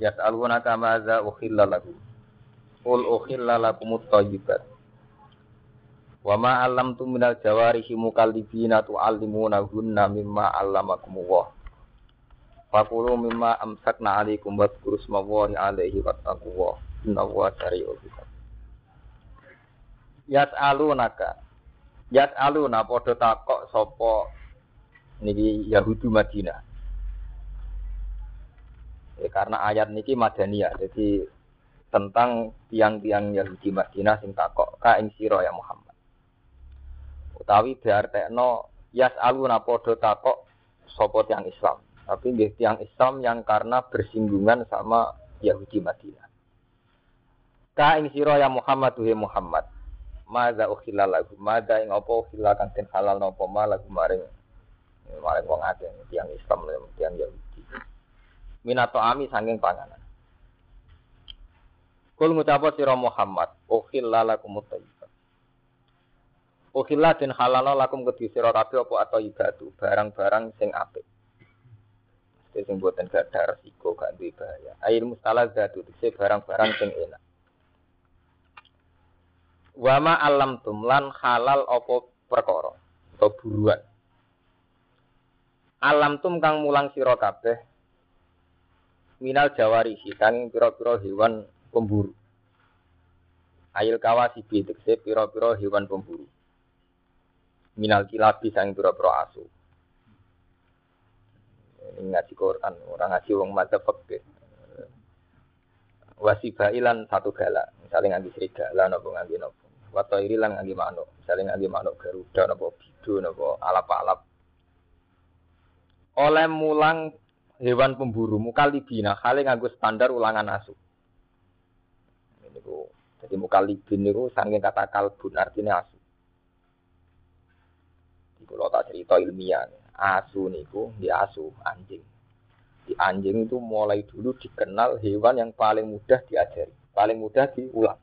Yas'alunaka maza ukhilla lahu. Qul ukhilla lakumut thayyibat. Wa ma 'allamtum minal jawarihi mukallibina tu'allimunahunna mimma 'allamakumullah. Fakulu mimma amsakna 'alaikum wadhkuru smallahi 'alaihi wattaqullah. Innallaha sari'ul hisab. Yas'alunaka. Yas'aluna padha takok sapa niki Yahudi Madinah. Ya, karena ayat niki madaniyah, jadi tentang tiang-tiang Yahudi Madinah sing takok ka ing sira ya Muhammad. Utawi diartekno yas aluna padha takok sapa tiang Islam. Tapi nggih tiang Islam yang karena bersinggungan sama Yahudi Madinah. Ka ing sira ya Muhammad tuhe Muhammad. Mada ukhilla lagu, mada ing apa ukhilla kang halal napa ma lagu maring maring wong akeh tiang Islam tiang Yahudi minato ami sanging panganan. Kul ngucapa sira Muhammad, ukhilla lakum thayyibat. Ukhilla den halala lakum kedhi sira kabeh apa atau ibadu, barang-barang sing apik. Mesti sing boten gadah resiko gak duwe bahaya. Air mustalazatu dise barang-barang sing enak. Wama alam tumlan halal apa perkara atau buruan. Alam tum kang mulang sira kabeh minal jawari kang pira-pira hewan pemburu. Ail kawasi tegese pira-pira hewan pemburu. Minal kilabi sang pira-pira asu. Ini ngaji Quran, orang ngaji wong madzhab fikih. Wasibailan satu gala, misalnya ngaji serigala napa ngaji napa. Watairi lan ngaji manuk, misalnya ngaji manuk garuda napa bidu napa alap-alap. Oleh mulang hewan pemburu mukalibina kali nganggo standar ulangan asu. Ini ku jadi mukalibin niku saking kata kalbun artinya asu. Iku lo tak cerita ilmiah. Asu niku di asu anjing. Di anjing itu mulai dulu dikenal hewan yang paling mudah diajari, paling mudah diulang.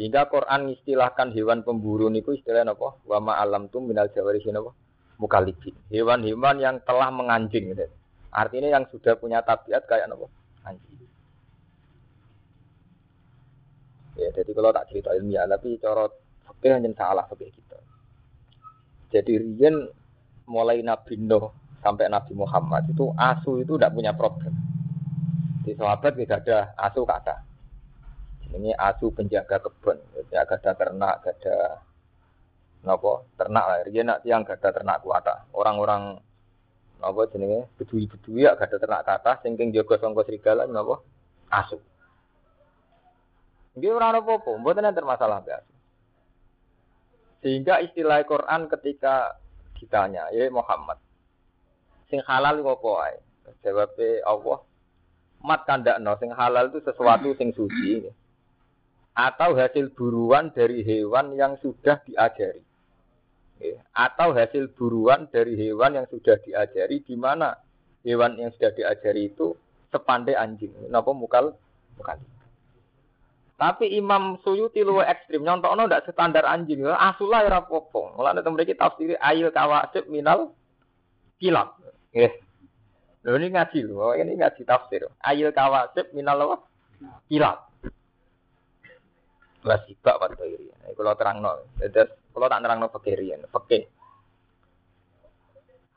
Sehingga Quran istilahkan hewan pemburu niku istilah apa? Wa ma alam tum minal jawari apa? Mukalibin. Hewan-hewan yang telah menganjing. Gitu. Artinya yang sudah punya tabiat kayak apa? Anjing. Ya, jadi kalau tak cerita ilmiah, tapi cara fakir hanya salah fakir kita. Jadi Rian mulai Nabi Nuh sampai Nabi Muhammad itu asu itu tidak punya problem. Di sahabat tidak ada asu kata. Ini asu penjaga kebun, ya ada ternak, ada nopo ternak lah. Rian nak tiang ada ternak kuata. Orang-orang nopo jenenge bedui-bedui ya ada ternak kata sing king jaga sangka serigala nopo asu. Nggih ora ana apa-apa, mboten enten masalah mbak. Sehingga istilah Quran ketika ditanya, ya Muhammad, sing halal apa ae? Jawabe Allah, mat kandakno sing halal itu sesuatu sing suci atau hasil buruan dari hewan yang sudah diajari atau hasil buruan dari hewan yang sudah diajari di mana hewan yang sudah diajari itu sepandai anjing. Napa mukal mukal. Tapi Imam Suyuti luwe ekstrim nyontokno ndak standar anjing. Asulah ora apa-apa. Mulane temen tafsir ayil kawasib minal kilab. Nggih. Lho ini ngaji lho, ini ngaji tafsir. Ayil kawasib minal apa? Kilab. Wasibak wa iri. Kalau terangno, terus kalau tak nerangno fakir riyen, fakir.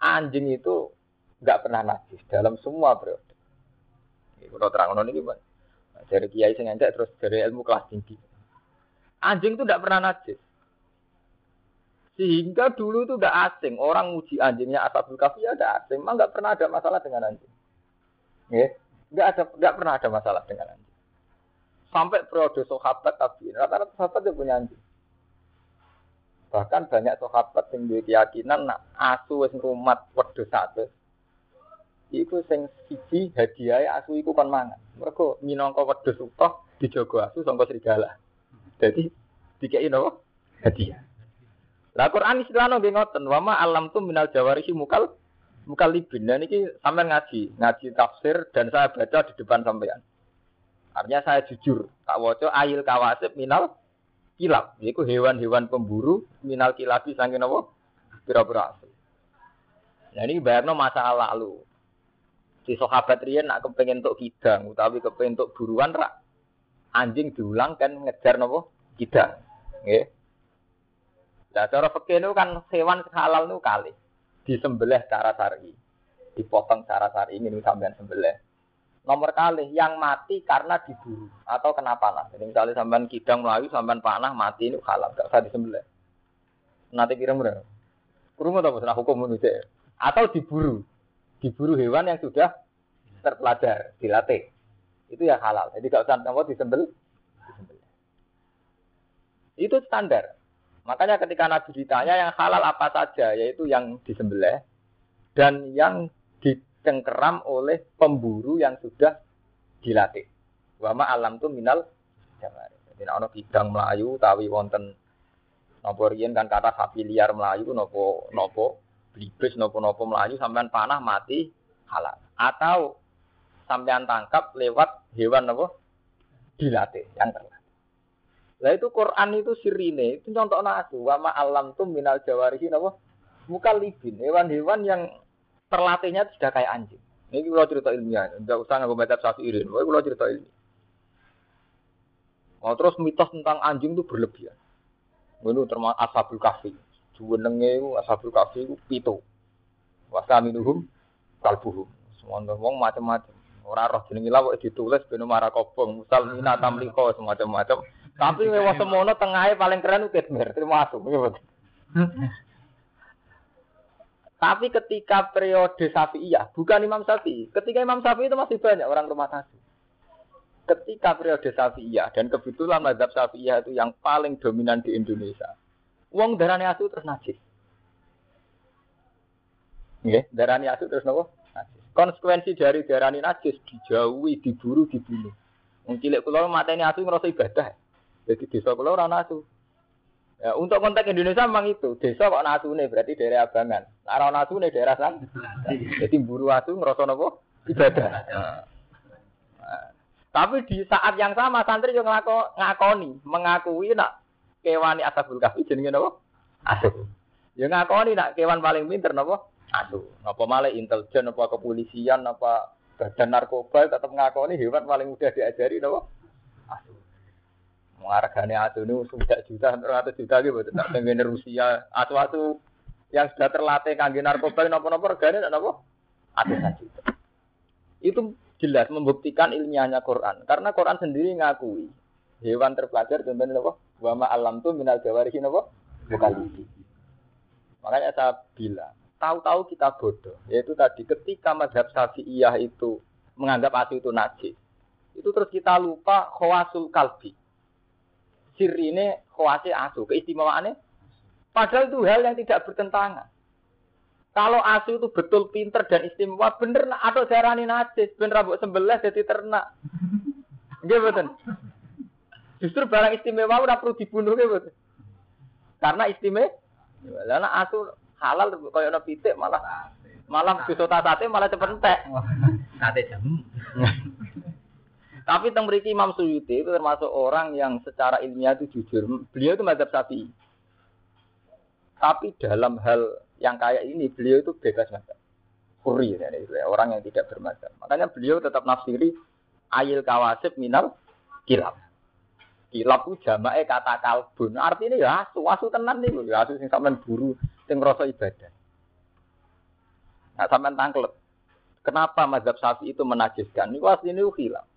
Anjing itu nggak pernah najis dalam semua periode. Kalau terangno ini gimana? Dari kiai sing terus dari ilmu kelas tinggi. Anjing itu tidak pernah najis. Sehingga dulu itu udah asing. Orang uji anjingnya asabul kafi ya ada asing. Memang nggak pernah ada masalah dengan anjing. Ya, nggak ada nggak pernah ada masalah dengan anjing. Sampai periode sahabat tabiin, rata-rata sahabat dia punya anjing. Bahkan banyak sahabat yang duwe keyakinan nak asu wis ngrumat wedhus satu. iku sing siji hadiah asu iku kon mangan. Mergo minangka wedhus utuh dijogo asu sangka serigala. Jadi dikei napa? Hadiah. Lah Quran istilahno nggih ngoten, wa alam tu minal jawarihi mukal mukalibin. Dan ini sampai ngaji, ngaji tafsir dan saya baca di depan sampean. Artinya saya jujur, tak waca ayil kawasib minal kilap. Yaitu hewan-hewan pemburu minal kilabi saking napa? Pira-pira asu. Nah ini bayarno masa lalu. Si sahabat riyen nak kepengen untuk kidang, utawi kepengen untuk buruan rak anjing diulang kan ngejar nopo kidang. Nggih. Nah, cara itu kan hewan halal itu kali disembelih cara syar'i. Dipotong cara syar'i ini sampean sembelih. Nomor kali yang mati karena diburu atau kenapa lah. Jadi misalnya sampean kidang melayu, sampean panah mati ini halal, gak usah disembelih. Nanti kira kira Kurung atau masalah hukum manusia. Atau diburu. Diburu hewan yang sudah terpelajar, dilatih. Itu ya halal. Jadi gak usah apa disembel. disembel. Itu standar. Makanya ketika Nabi ditanya yang halal apa saja, yaitu yang disembelih dan yang dicengkeram oleh pemburu yang sudah dilatih. Wama alam tu minal jamari. Jadi ana bidang Melayu tawi wonten napa riyen kan kata sapi liar Melayu nopo nopo blibes nopo nopo Melayu sampean panah mati halal. Atau sampean tangkap lewat hewan nopo dilatih yang terlatih. Lah itu Quran itu sirine, itu contoh nasu. Wama alam tuh minal jawarihi nopo mukalibin hewan-hewan yang terlatihnya sudah kayak anjing. Ini kalau cerita ilmiah, tidak usah nggak baca sapi irin. Ini kalau cerita ilmiah. Oh, terus mitos tentang anjing itu berlebihan. Ini termasuk ashabul kafi. Juwenenge ashabul kafi itu pito. Wasaminuhum kalbuhum. Semua ngomong macam-macam. Orang roh jenenge lawak ditulis beno marah kobong, musal mina tamliko semacam-macam. Tapi lewat semono tengahnya paling keren itu Kitmir, termasuk. Tapi ketika periode Syafi'iyah, bukan Imam Syafi'i. Ketika Imam Syafi'i itu masih banyak orang rumah tangga. Ketika periode Syafi'iyah dan kebetulan mazhab Syafi'iyah itu yang paling dominan di Indonesia. Uang darahnya asu terus najis. Nggih, darahnya asu terus nopo? Najis. Konsekuensi dari darahnya najis dijauhi, diburu, dibunuh. Wong cilik kula mateni asu ngrasa ibadah. Jadi desa kula ora asu. Ya, untuk konteks Indonesia memang itu. Desa kok nasune berarti daerah abangan. Nah, ora nasune daerah san. Jadi buru asu ngerasa napa? Ibadah. Nah, tapi di saat yang sama santri juga ngako, ngakoni, mengakui nak kewani asabul kahfi jenenge napa? Asu. Ya ngakoni nak kewan paling pinter napa? Asu. Napa malah intelijen apa kepolisian apa badan narkoba tetap ngakoni hewan paling mudah diajari napa? Asu. Menghargane atu ini sudah juta, ratus juta gitu, tidak pengen Rusia, atu-atu yang sudah terlatih kangge narkoba, nopo-nopo regane, nopo, atu juta. Itu jelas membuktikan ilmiahnya Quran, karena Quran sendiri ngakui hewan terpelajar contohnya nopo, wama alam tuh minal jawarihi nopo, bukan. Makanya saya bilang, tahu-tahu kita bodoh, yaitu tadi ketika madhab syafi'iyah itu menganggap atu itu najis, itu terus kita lupa khawasul kalbi sirine khawasi asu, keistimewaannya. Padahal itu hal yang tidak bertentangan. Kalau asu itu betul pinter dan istimewa, bener atau darani najis, bener rambut sembelah jadi ternak. Gimana? Justru barang istimewa udah perlu dibunuh gitu. Karena istimewa, karena asu halal kayak ono pitik malah malah bisa sate malah cepet entek. Sate jam. Tapi teng mriki Imam Suyuti itu termasuk orang yang secara ilmiah itu jujur. Beliau itu mazhab Syafi'i. Tapi dalam hal yang kayak ini beliau itu bebas mazhab. Huri ya, orang yang tidak bermazhab. Makanya beliau tetap nafsiri ayil kawasib minal kilap. Kilap itu jamae kata kalbun. Artinya ya asu, asu tenan nih, ya asu sing sampean buru, sing ibadah. Nah, sampean tangklet. Kenapa mazhab Syafi'i itu menajiskan? Ini aslinya khilaf.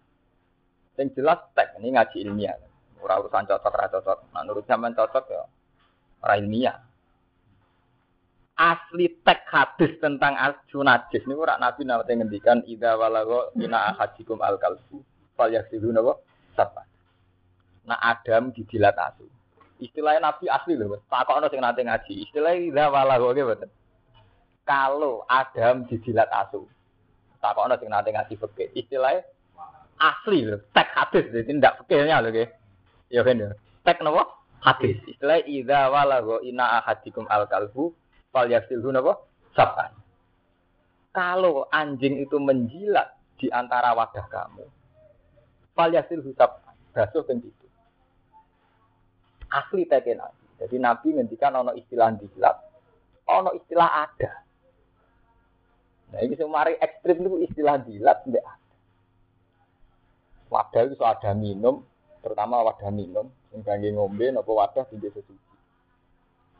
Yang jelas tek ini ngaji ilmiah. Ora urusan cocok ora cocok. Nah, menurut zaman cocok ya ora ilmiah. Asli tek hadis tentang asju najis ini ora nabi nate ngendikan ida walago ina ahadikum al kalbu fal yaksilu napa sapa. Nah Adam dijilat asu. Istilahnya nabi asli loh, takokno sing nate ngaji. Istilahnya ida walago. Kalau Adam dijilat asu. Takokno sing nate ngaji fikih. Istilahnya asli lho, tek hadis jadi tidak fikihnya lho nggih. Ya kan ya. Tek napa? Hadis. Istilah idza walagha ina ahadikum al kalbu fal yasilhu napa? Saban. Kalau anjing itu menjilat di antara wadah kamu, fal yasilhu saban. Basuh kan itu. Asli teke nabi. Jadi nabi ngendikan ono istilah jilat, ono istilah ada. Nah ini semari ekstrim itu istilah jilat mbak Wadah itu ada minum, terutama wadah minum, yang kangge ngombe, nopo wadah tinggi sesuci.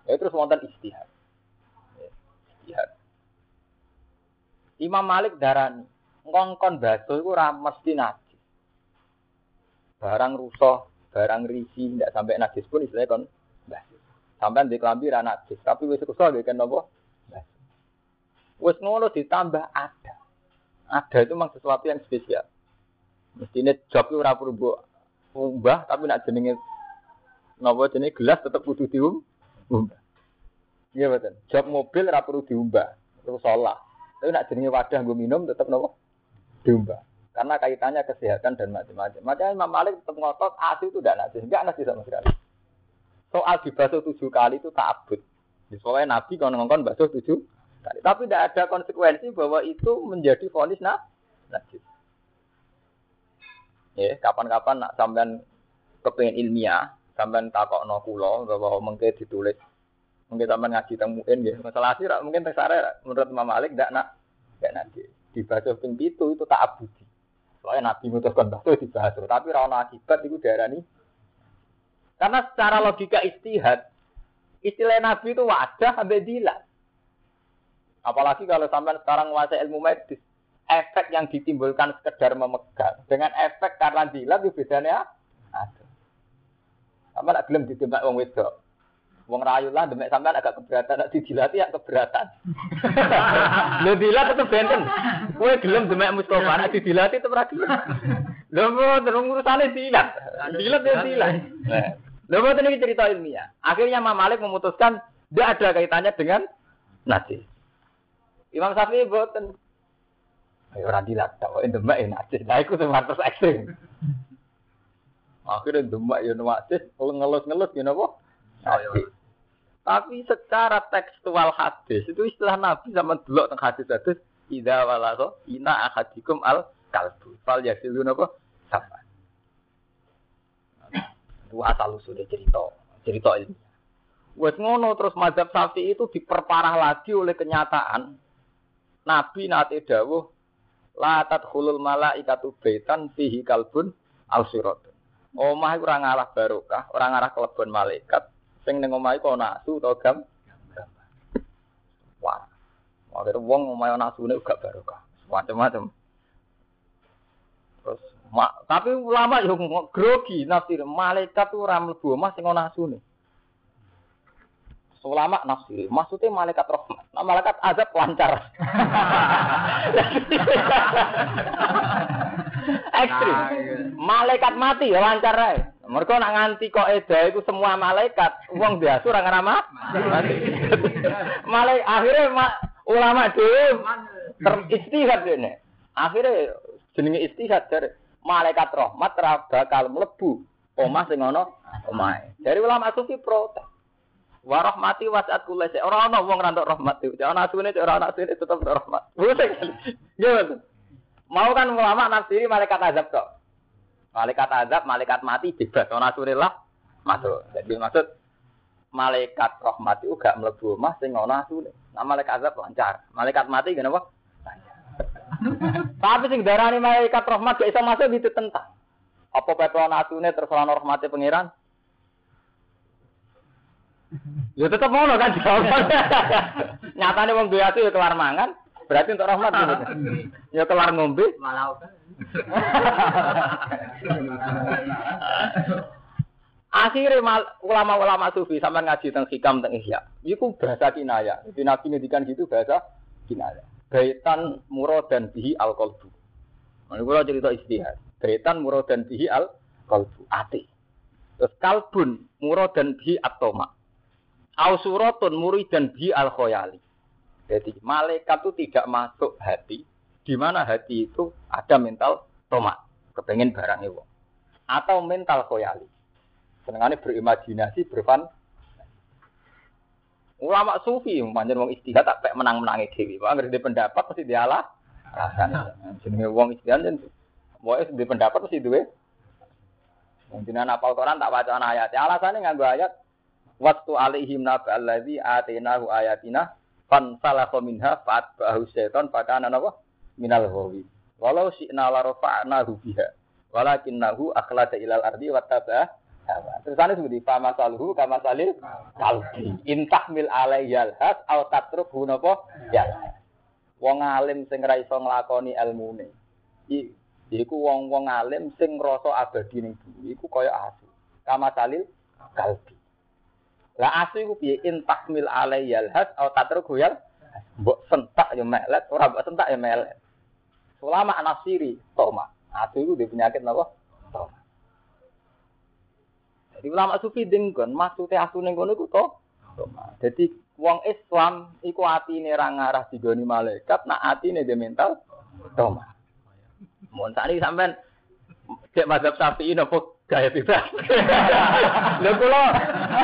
Ya terus wonten istihad. Ya, istihad. Imam Malik darani, ngongkon batu itu mesti najis. Barang rusuh, barang risi, tidak sampai najis pun istilahnya kon batu. Sampai di kelambi najis, tapi wis rusuh gak kan nopo? Wis ngono ditambah ada. Ada itu memang sesuatu yang spesial. Mestine job itu ora perlu umbah tapi nak jenenge napa jenenge gelas tetep kudu diumbah. Iya betul. Job mobil ora perlu diumbah, terus salah. Tapi nak jenenge wadah nggo minum tetep napa diumbah. Karena kaitannya kesehatan dan macam-macam. Makanya Imam Malik tetap ngotot asi itu tidak najis, enggak najis sama sekali. Soal dibasuh tujuh kali itu tak abut. Soalnya Nabi kalau ngomong basuh tujuh kali. Tapi tidak ada konsekuensi bahwa itu menjadi fonis nah, najis. Ya, kapan-kapan nak sampean kepengen ilmiah, sampean takok no kulo bahwa mungkin ditulis, mungkin sampean ngaji temuin ya. Masalah sih mungkin tersare menurut Imam Malik tidak nak, tidak nanti dibaca ping itu itu tak abudi. Soalnya Nabi mutuskan bahasa dibahas, tapi rana akibat itu ini. Karena secara logika istihad, istilah Nabi itu wadah sampai. Apalagi kalau sampean sekarang menguasai ilmu medis efek yang ditimbulkan sekedar memegang dengan efek karena jilat itu bedanya ada. Sama nak gelem ditembak wong wedok. Wong rayu lah demek sampean agak keberatan nak dijilati ya keberatan. Lho dilat itu benten. Kowe gelem demek Mustofa nak dijilati itu berarti. Lho mau terus urusane dilat. Dilat ya dilat. Lho mau ini cerita ilmiah. Akhirnya Imam Malik memutuskan tidak ada kaitannya dengan najis. Imam Syafi'i boten ora dilat tok demek ya najis. Lah iku sing terus ekstrim. Akhirnya demek ya najis, ngelus-ngelus ya napa? Tapi secara tekstual hadis itu istilah Nabi sama delok teng hadis hadis ida walaso ina ahadikum al kalbu fal yasilu napa sama. Itu asal usulnya cerita, cerita ini. Wes ngono terus mazhab Syafi'i itu diperparah lagi oleh kenyataan Nabi nate dawuh La tadkhulul malaikatu baitan fihi kalbun al siratun. Omah iku ora ngalah barokah, ora ngalah kelebon malaikat. Sing ning omah iku ana asu utawa gam. Wah. Akhirnya wong omah ana asune gak barokah. Macam-macam. Terus mak, tapi ulama yo grogi nafsir malaikat ora mlebu omah sing ana asune ulama nafsiri. Maksudnya malaikat rahmat. Nah, malaikat azab lancar. Ekstrim. Malaikat mati ya lancar ae. Mereka nak nganti kok eda itu semua malaikat, uang biasa orang ramah. Malaikat akhirnya ma, ulama dhewe teristihad ini. Akhirnya jenenge istihad dari malaikat rahmat bakal mlebu omah sing ana omahe. Dari ulama sufi protes. Warahmati wasat kula sik. Ora ana wong rantuk rahmat iki. Ana asune ora ana asune tetep rahmat. Pusing. Nggih. Mau kan ulama nafsiri malaikat azab tok. Malaikat azab, malaikat mati bebas. Ana asune lah masuk. Jadi maksud malaikat rahmat itu gak mlebu omah sing ana asune. Nah malaikat azab lancar. Malaikat mati gak apa? Tapi sing darani malaikat rahmat gak iso masuk itu tentang. Apa petuan asune terus ana rahmate pangeran? Ya tetap mau kan jawaban. Nyatane wong duwe ya kelar mangan, berarti untuk rahmat gitu. Ya kelar ngombe. Malau kan. Akhirnya ulama-ulama sufi sama ngaji tentang hikam tentang ihya. Itu bahasa kinaya. Di Nabi ngedikan gitu bahasa kinaya. Baitan murad dan bihi al qalbu. Ini kalau cerita istihad. Baitan murad dan bihi al qalbu. Ati. Terus kalbun murad dan bihi atoma. Ausuratun muridan bi al khoyali. Jadi malaikat itu tidak masuk hati, Di mana hati itu ada mental tomat, kepengen barang itu. Atau mental koyali. Senengannya berimajinasi, berfan. Ulama sufi, manjen wong istihad tak menang-menangi dewi. Pak ngerti pendapat pasti dialah. Jenenge wong istihad jen Wae di pendapat pasti duwe. Mungkin anak Quran tak baca ayat. Ya, alasannya nganggo ayat waktu alaihim nabi allazi atenahu ayatina fan salakha minha seton pada anak apa minal ghawi. Walau syi'na la rafa'nahu biha walakinnahu akhlada ilal ardi wattaba terus ane seperti fama salhu kama salil kalbi. Intahmil alayyal has au tatruk napa? Ya. Wong alim sing ra iso nglakoni ilmune. Iku wong-wong alim sing ngrasa abadi ning iku kaya asu. Kama salil kalbi lah asu iku piye intahmil alayyal has au tatruk yal mbok sentak ya melet ora mbok sentak ya melet Ulama anasiri, toma. Asu itu dia penyakit apa? Toma. Jadi ulama sufi dengkon, maksudnya asu nengkon itu toh. Toma. Jadi wong Islam iku atine ra ngarah digoni malaikat, nak atine dia mental toma. Mun sakniki sampean cek mazhab Syafi'i napa gaya bebas. Lho kula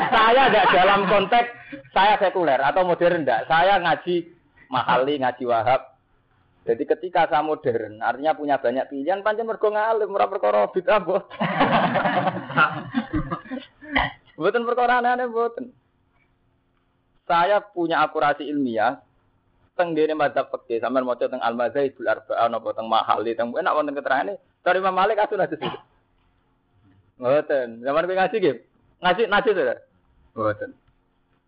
saya tidak dalam konteks saya sekuler atau modern ndak. Saya ngaji mahali, ngaji wahab, jadi ketika saya modern, artinya punya banyak pilihan, pancen mergo ngalim, ora perkara bid'ah bot. Perkara aneh mboten. Saya punya akurasi ilmiah teng dene madzhab fikih sampean maca teng al madzhabul arba'ah napa teng mahali teng enak wonten keterangane dari Imam Malik asun itu. Mboten. Zaman kowe ngaji nggih. Ngaji ngaji to. Mboten.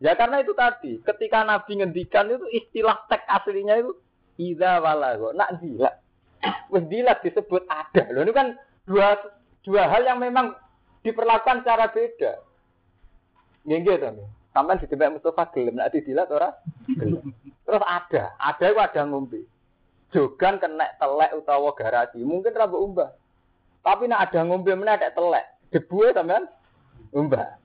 Ya karena itu tadi, ketika Nabi ngendikan itu istilah teks aslinya itu Ida walago, nak dilat. Wes dilat disebut ada. Loh ini kan dua dua hal yang memang diperlakukan secara beda. Nggih to. Sampai di tempat Mustafa gelem nak didilat ora? Gelem. Terus ada, ada itu ada ngombe. Jogan kena telek utawa garasi, mungkin rambut umbah. Tapi nak ada ngombe mana ada telek, debu sampean umbah.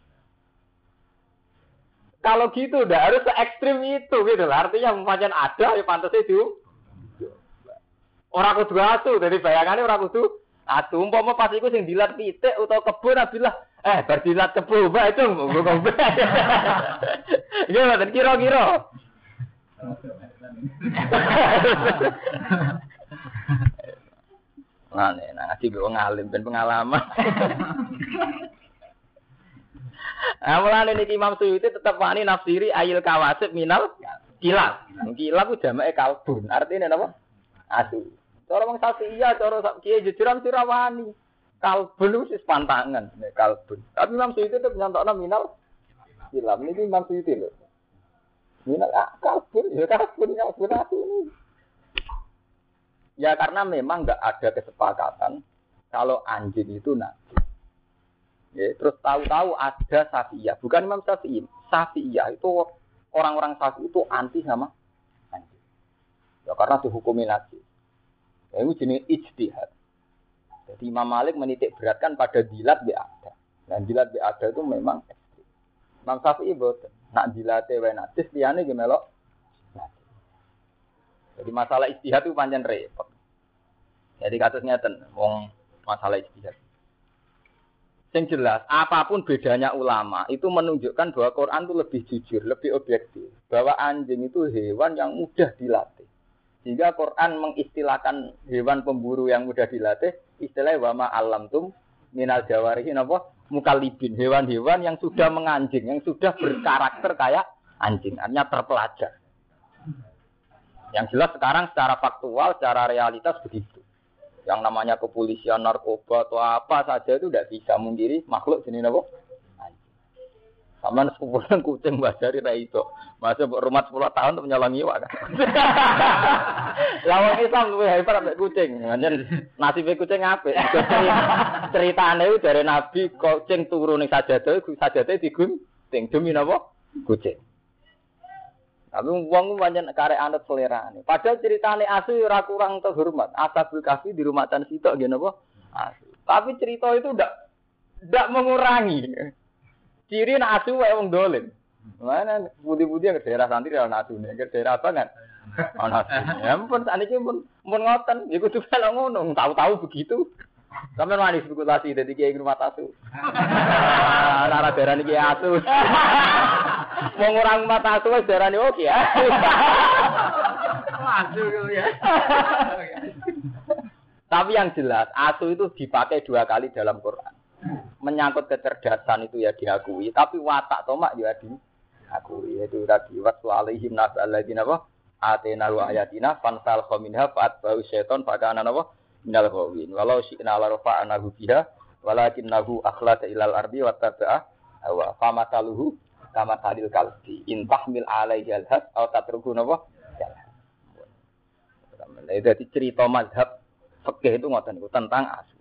Kalau gitu udah harus se ekstrim itu gitu lah. Artinya macam ada ya pantas itu. Orang kudu atu, dari bayangannya orang kudu atu. Umpama pas iku sing dilat pitik utawa kebun abilah eh bar dilat kebun mbak itu ngombe. Iya dan kira-kira. Nah, nih, nah, ngaji gue ngalim dan pengalaman. Nah, mulane niki Imam Suyuti tetap wani nafsiri ayil kawasib minal kilab. Kilab ku jamake kalbun. Artinya napa? Asu. Cara wong iya, cara kiye jujuran sira wani. Kalbun wis pantangan, kalbun. Tapi Imam Suyuti tetep nyantokno minal kilab. Niki Imam Suyuti lho. Minal ah, kalbun, ya kalbun, kalbun asu ini. Ya karena memang nggak ada kesepakatan kalau anjing itu nanti Ya, terus tahu-tahu ada Safiyah, bukan Imam Syafi'i. Safiyah itu orang-orang Syafi'i itu anti sama anjing. Ya karena dihukumi najis. Ya, itu jenis ijtihad. Jadi Imam Malik menitik beratkan pada dilat ada. Dan dilat ada itu memang ekstrim. Imam Syafi'i boten. Nak dilate wae najis liyane gimana Jadi masalah ijtihad itu panjang repot. Jadi kasusnya ten, wong masalah ijtihad. Yang jelas, apa pun bedanya ulama, itu menunjukkan bahwa Quran itu lebih jujur, lebih objektif. Bahwa anjing itu hewan yang mudah dilatih. Sehingga Quran mengistilahkan hewan pemburu yang mudah dilatih, istilah wama alam tum minal jawarihin apa? Mukalibin, hewan-hewan yang sudah menganjing, yang sudah berkarakter kayak anjing, artinya terpelajar. Yang jelas sekarang secara faktual, secara realitas begitu yang namanya kepolisian narkoba atau apa saja itu tidak bisa mengkiri makhluk jenis apa? Sama sekumpulan kucing dari ra itu. Masa rumah 10 tahun untuk menyolong iwa kan. Lawan Islam lebih hebat sampai kucing. Nganjen nasib kucing apa? Ceritanya itu dari Nabi kucing turun ning sajadah, sajadah digunting demi apa? Kucing. Tapi wong pancen karek anut selerane. Padahal ceritane asu ora kurang terhormat. Asabul kafi di rumah tan sitok nggih napa? Asu. Tapi cerita itu ndak ndak mengurangi. Ciri nak asu wae wong dolim. Mana budi-budi yang ke daerah santri ada nasu nih, ke daerah apa kan? Oh nasu. Ya pun saat ini pun pun ngoten, ya kudu kalau ngono, tahu-tahu begitu. Sampai manis spekulasi dari kiai rumah tasu. Nara daerah ini kiai asu. Mau ngurang mata asu, daerah ini oke ya. Asu ya. Tapi yang jelas, asu itu dipakai dua kali dalam Quran. Menyangkut kecerdasan itu ya diakui, tapi watak tomak ya diakui. Itu tadi waktu alaihim nasal lagi apa? Atena wa ayatina fansal khominha faat bau seton fakana apa? Minal khawin. Walau syi'na la rafa'anahu biha walakinnahu akhlada ilal ardi wa taba'a wa famataluhu kama talil kalbi in tahmil alaihi alhas atau tatruku napa Itu jadi cerita mazhab fikih itu ngoten tentang asu.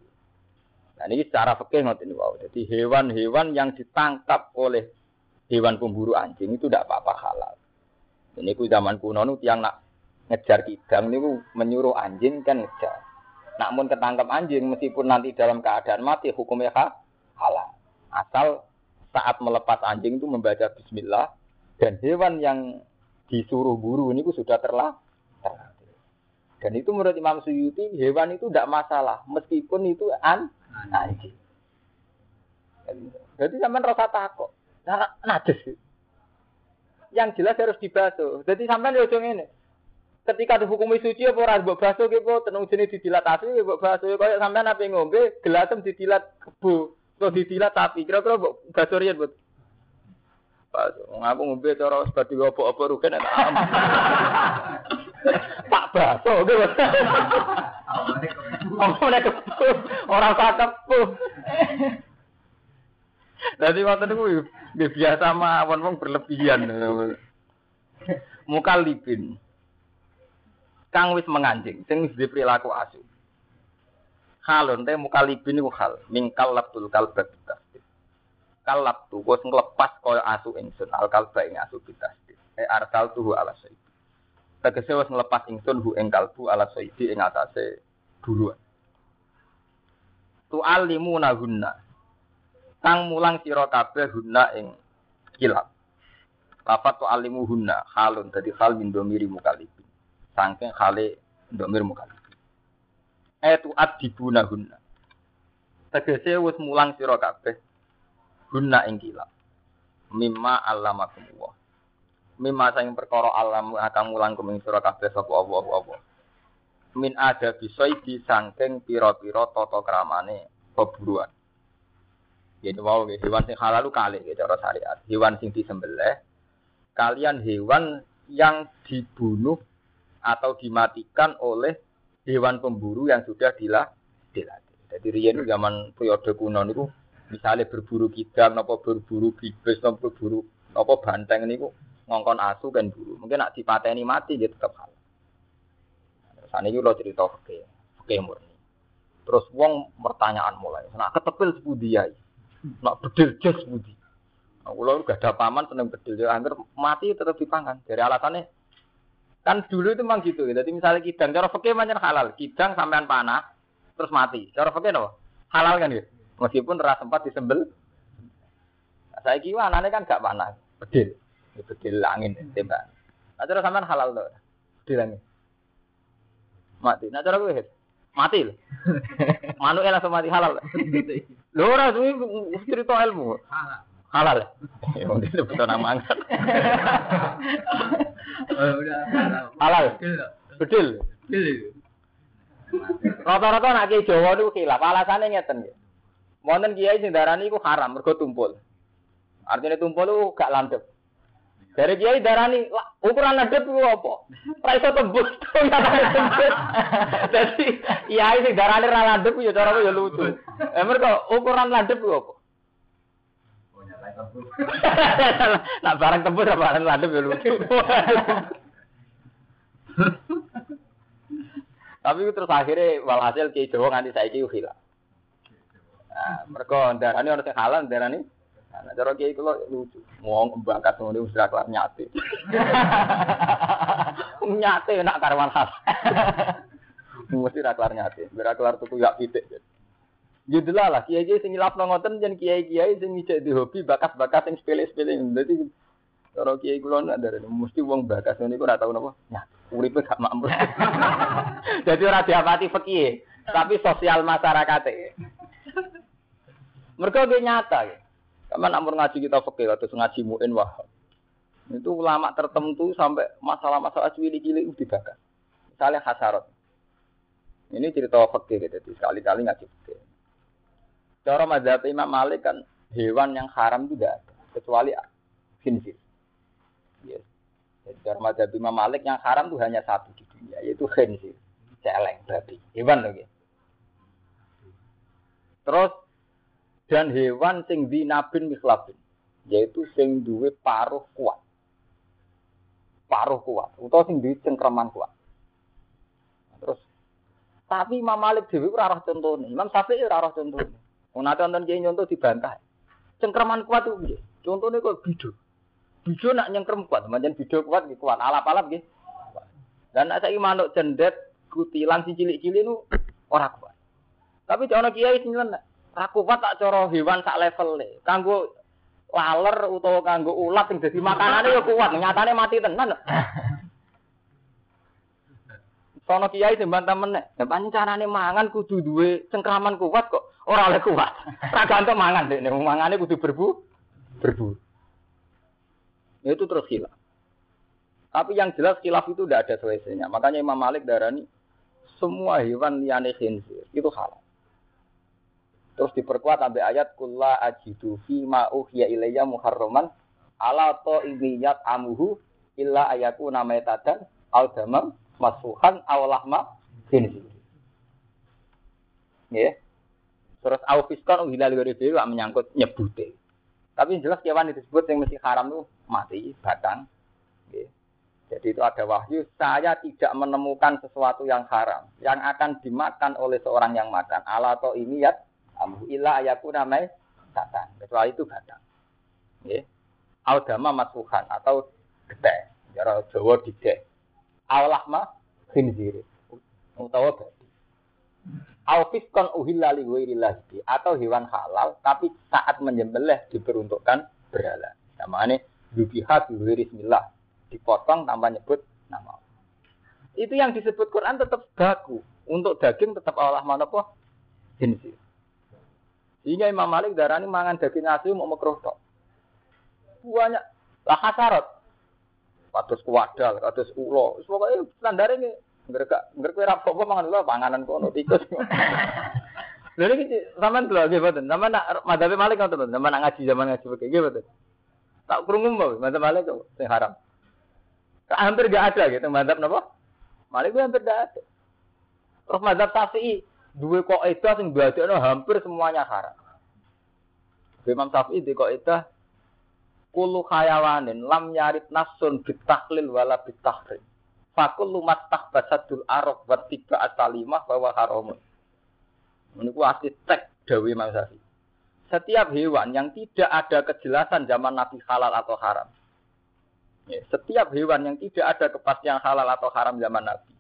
Nah ini secara fikih ngoten niku. Jadi hewan-hewan yang ditangkap oleh hewan pemburu anjing itu tidak apa-apa halal. Ini ku zaman kuno nu yang nak ngejar kidang niku menyuruh anjing kan ngejar. Namun ketangkap anjing meskipun nanti dalam keadaan mati hukumnya halal. Asal saat melepas anjing itu membaca bismillah dan hewan yang disuruh buru ini sudah terlah dan itu menurut Imam Suyuti hewan itu tidak masalah meskipun itu an anjing. Jadi sampean rasa takut. Nah, najis. Yang jelas harus dibasuh. Jadi sampean yo ini. Ketika dihukumi suci apa ora mbok basuh ki po tenung jenis didilat asu ki mbok basuh kaya sampean ape ngombe gelasem didilat kebu atau didilat tapi kira-kira mbok basuh riyen mbok ngaku ngombe cara seperti apa-apa rugen enak Pak Baso. Omongnya kepuh, orang tak kepuh. Jadi waktu itu gue biasa mawon wong berlebihan. Muka lipin. Kang wis menganjing, sing wis perilaku asu. Halon teh muka lipin iku hal, mingkal labtul kalbat tasdid. Kalab tu wis nglepas kaya asu ingsun, al kalba ing asu bitasdid. E arsal tuhu ala sayyid. Tegese wis nglepas ingsun hu ing kalbu ala sayyidi ing atase buruan. Tu alimu nahunna. Kang mulang sira kabeh hunna ing kilap. Lafat tu alimu hunna halun dadi hal min domiri mukalibin. Sangking hale domir mukalibin. Etu adibuna hunna. Tegese wis mulang sira kabeh hunna ing kilap. Mimma allamakumullah mimma sing perkara alam akan mulang kuming sira kabeh sapa Allah apa min ada di sangking pira-pira tata kramane peburuan jadi mau hewan sing halal kali gitu cara syariat hewan sing disembelih kalian hewan yang dibunuh atau dimatikan oleh hewan pemburu yang sudah dilah dilatih. Jadi riyen zaman periode kuno niku misalnya berburu kidang napa berburu bibis napa berburu napa banteng niku ngongkon asu kan buru. Mungkin nak dipateni mati dia tetap hal. Terus ini lo cerita oke, oke murni. Terus wong pertanyaan mulai. Nak ketepil sebudi ya. Nak bedil jas sebudi. Nah, kalau gak ada paman seneng bedil, ya hampir mati tetap dipangan. Dari alasannya kan dulu itu memang gitu. Jadi misalnya kidang, cara fakir macam halal. Kidang sampean panah, terus mati. Cara fakir apa? Halal kan gitu. Meskipun ras sempat disembel. Nah, saya kira anaknya kan gak panah, bedil. Itu di langit tembak. Nah cara sampean halal tuh. Di langit. Mati. Nah cara gue mati loh. Manu langsung mati halal. Lho ora suwi cerita ilmu. Halal. Halal. Ya mungkin itu betul nama angkat. Oh, halal. Betul. Rata-rata nak kiai Jawa niku khilaf. Alasane ngeten nggih. Wonten kiai sing darani iku haram mergo tumpul. Artinya tumpul itu gak landep. Dari kiai darani ukuran ledep itu apa? Ora iso tembus ya tembus. Dadi kiai sing darani ra landep ya cara ya lucu. Eh mergo ukuran landep itu apa? Nak barang tembus apa barang landep ya lucu. Tapi terus akhirnya walhasil kiai Jawa nganti saiki hilang. Nah, mereka darani orang sing halal darani Nah, cara kiai kula lucu. Wong bakat ngono wis kelar nyate. nyate nak karwan khas. Mesti ra kelar nyate. Ora kelar tuku yak pitik. Judelah ya lah, kiai kiai sing nyilapno ngoten jen kiai kiai sing ngicek di hobi bakat-bakat sing sepele-sepele. Dadi Cara kiai kula nak dari mesti wong bakas niku ora tau napa. Nah, uripe gak makmur. Jadi ora diapati fikih, tapi sosial masyarakat. Mereka dia nyata ya. Kapan ampun ngaji kita fikih atau ngaji muin wah. Itu ulama tertentu sampai masalah-masalah cilik-cilik itu dibakar. Misalnya hasarat. Ini cerita fikih gitu, jadi sekali-kali ngaji fikih. Cara mazhab Imam Malik kan hewan yang haram tidak ada, kecuali khinzir. Yes. Jadi cara mazhab Imam Malik yang haram itu hanya satu di dunia, yaitu khinzir, celeng, babi, hewan lagi. Terus dan hewan sing dinabin mislabin, yaitu sing duwe paruh kuat. Paruh kuat, utawa sing duwe cengkraman kuat. Terus tapi Imam Malik dhewe ora contone, Imam Syafi'i ora contone. Wong nate wonten kiai nyontoh dibantah. Cengkraman kuat itu piye? Contone kok bido. Bido nak nyengkrem kuat, pancen bido kuat nggih kuat, alap-alap nggih. Dan nek saiki manuk cendet kutilan si cilik-cilik nu ora kuat. Tapi ana kiai sing nyeleneh. Ra kuat tak cara hewan sak level e. Kanggo laler utawa kanggo ulat sing dadi makanane ya kuat, nyatane mati tenan. Sono kiai sing bantah meneh. Lah mangan kudu duwe cengkraman kuat kok ora oleh kuat. Ra gantung mangan dekne, mangane kudu berbu berbu. Ya itu terus hilaf. Tapi yang jelas khilaf itu tidak ada selesainya. Makanya Imam Malik darani semua hewan liyane khinzir itu halal. Terus diperkuat sampai ayat kulla ajidu fi ma uhiya ilayya muharraman ala to imiyat amuhu illa ayaku namanya tadan al damam masuhan aw lahma khinzir. Ya. Terus au fiskon hilal gede dhewe menyangkut nyebute. Tapi jelas kewan disebut yang mesti haram itu mati, batang. Jadi itu ada wahyu, saya tidak menemukan sesuatu yang haram yang akan dimakan oleh seorang yang makan. Ala atau ini ya, amu ila ayaku namai batang. Kecuali itu batang. Ya. Audama masuhan atau gede. Cara Jawa dide. Allah mah khinzir. Utawa. Alfiskon uhilla li ghairillahi atau hewan halal tapi saat menyembelih diperuntukkan berhala. Namanya yubiha bi bismillah. Dipotong tanpa nyebut nama. Itu yang disebut Quran tetap baku. Untuk daging tetap Allah mana apa? Jenis. Sehingga Imam Malik darani mangan daging asli mau makruh. Banyak lah hasarat. Kados kuwadal, kados ulo. Pokoknya standar ini Mereka mereka rapok kok mangan ulo panganan kono tikus. Lha iki sampean lho nggih boten. Sampean nak madhabe Malik ngoten. Sampean nak ngaji zaman ngaji begini nggih boten. Tak krungu mbok madhab Malik kok sing haram. Hampir gak ada gitu madhab napa? Malik gue hampir gak ada. Terus madhab Syafi'i dua kok itu sing badakno hampir semuanya haram. Imam Syafi'i di kok itu kulu khayawanin lam nyarit nasun bitahlil wala bitahrim. Fakul lumat tak basadul arok buat tiga asalimah bahwa haramun. Menurutku asli tek Dawi Imam. Setiap hewan yang tidak ada kejelasan zaman Nabi halal atau haram. Ya, setiap hewan yang tidak ada kepastian halal atau haram zaman Nabi.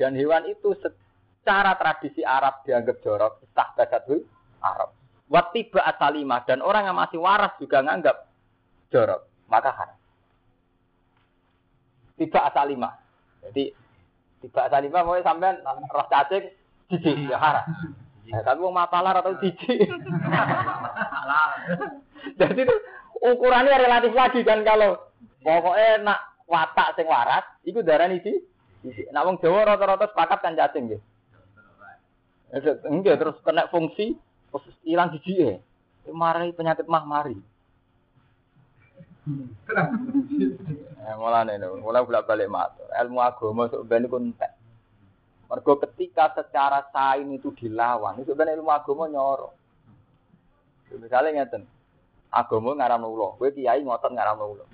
Dan hewan itu secara tradisi Arab dianggap jorok. Istah basadul Arab. Wat tiba asalimah. Dan orang yang masih waras juga nganggap jorok. Maka haram. Tiba asalimah. Jadi tiba salimah mau sampean roh cacing jijik ya haram. Ya, tapi mau mapalar atau jijik. Jadi itu ukurannya relatif lagi kan kalau pokoknya nak watak sing waras, itu darah ini sih. Nak wong Jawa rata-rata sepakat kan cacing gitu. Enggak terus kena fungsi terus hilang jijik ya. Mari penyakit mah mari. Ya, mulane lho, mulai bolak balik matur. Ilmu agama sok ben iku entek. Mergo ketika secara sain itu dilawan, itu ben ilmu agama nyoro. Misalnya ngeten, agama ngaramno ulo, kowe kiai ngotot ngaramno ulo.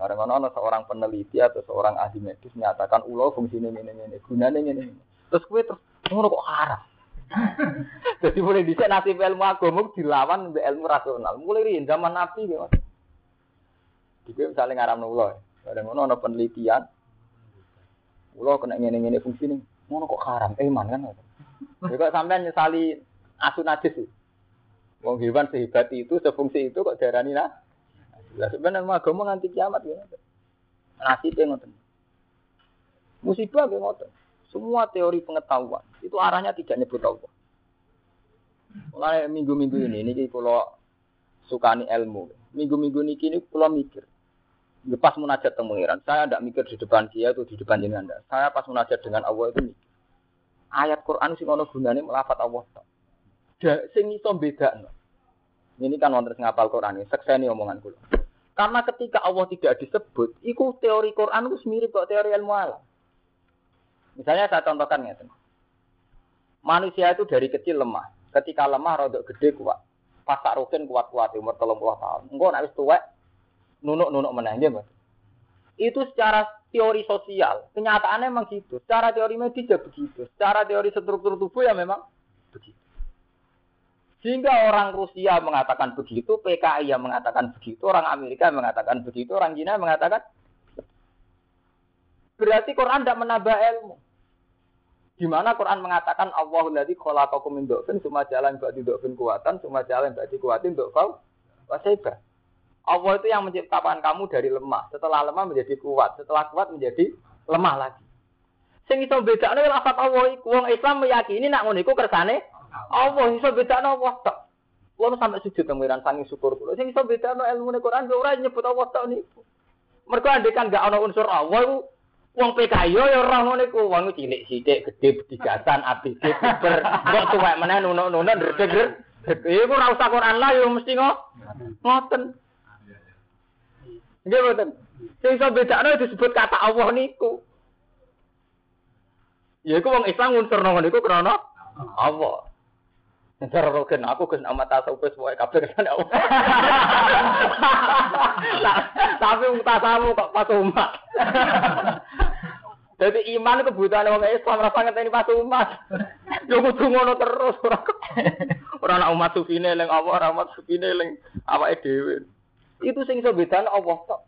Bareng ana seorang peneliti atau seorang ahli medis menyatakan ulo fungsinya ini ini, gunanya ini ini. Terus kowe terus ngono kok haram. Jadi mulai dhisik nasib ilmu agama dilawan mbek ilmu rasional. Mulai dari zaman Nabi gitu. Jadi misalnya ngaram ulo, ada ngono ada penelitian, ulo kena ngene ngene fungsi nih, ngono kok haram, iman kan? Juga sampai nyesali asu najis sih. Wong hewan sehebat itu, sefungsi itu kok darani nah. Lah sebenarnya agama nganti kiamat ya. Nasibnya ngoten. Musibah nggih ngoten. Semua teori pengetahuan itu arahnya tidak nyebut Allah. Mulai minggu-minggu ini, ini kalau sukani ilmu. Minggu-minggu ini kini kalau mikir. Pas munajat teng pengiran, saya tidak mikir di depan dia atau di depan jenengan. Saya pas munajat dengan Allah itu mikir. Ayat Quran sing ono gunane melafat Allah. Da, sing iso bedakno. Ini kan wonten sing ngapal Quran ini, sekseni omongan kula. Karena ketika Allah tidak disebut, itu teori Quran itu mirip kok teori ilmu alam. Misalnya saya contohkan ya, Manusia itu dari kecil lemah. Ketika lemah rodok gede kuat. Pas tak rukin kuat-kuat umur 30 tahun. Nek wis tuwek nunuk-nunuk menang dia, Itu secara teori sosial, kenyataannya memang gitu. Secara teori medis ya begitu. Secara teori struktur tubuh ya memang begitu. Sehingga orang Rusia mengatakan begitu, PKI yang mengatakan begitu, orang Amerika mengatakan begitu, orang Cina mengatakan berarti Quran tidak menambah ilmu. Di mana Quran mengatakan ladzi khalaqakum min dhafin summa jalan ba'di dhafin kuatan summa jalan ba'di kuatin dhafau wasaiba. Allah itu yang menciptakan kamu dari lemah, setelah lemah menjadi kuat, setelah kuat menjadi lemah lagi. Sing iso bedakno lafaz Allah iku wong Islam meyakini nak ngono iku kersane Allah iso bedakno Allah tok. Kulo sampai sujud pengiran sangi syukur kulo. Sing iso bedakno ilmu Quran ora nyebut Allah tok niku. Mergo andekan gak ana unsur Allah iku Wong PKI yo ya ora ngono iku, wong cilik sithik, gedhe bedigasan, ABG, ber, kok tuwek meneh nuno-nuno ndredeg. Iku ora usah Quran lah yo mesti ngo. Ngoten. Nggih mboten. Sing iso bedakno disebut kata Allah niku. Ya iku wong Islam unsur ngono niku krana Allah. Cara rogen aku kes nama tasawuf wae kabeh kesane Allah. Tapi wong tasawuf kok pas umat. Jadi iman kebutuhan orang Islam rasa ngerti pas umat. Yo kudu ngono terus ora. Ora ana umat sufine eling apa ora umat sufine eling awake dhewe. Itu sing iso bedane Allah tok.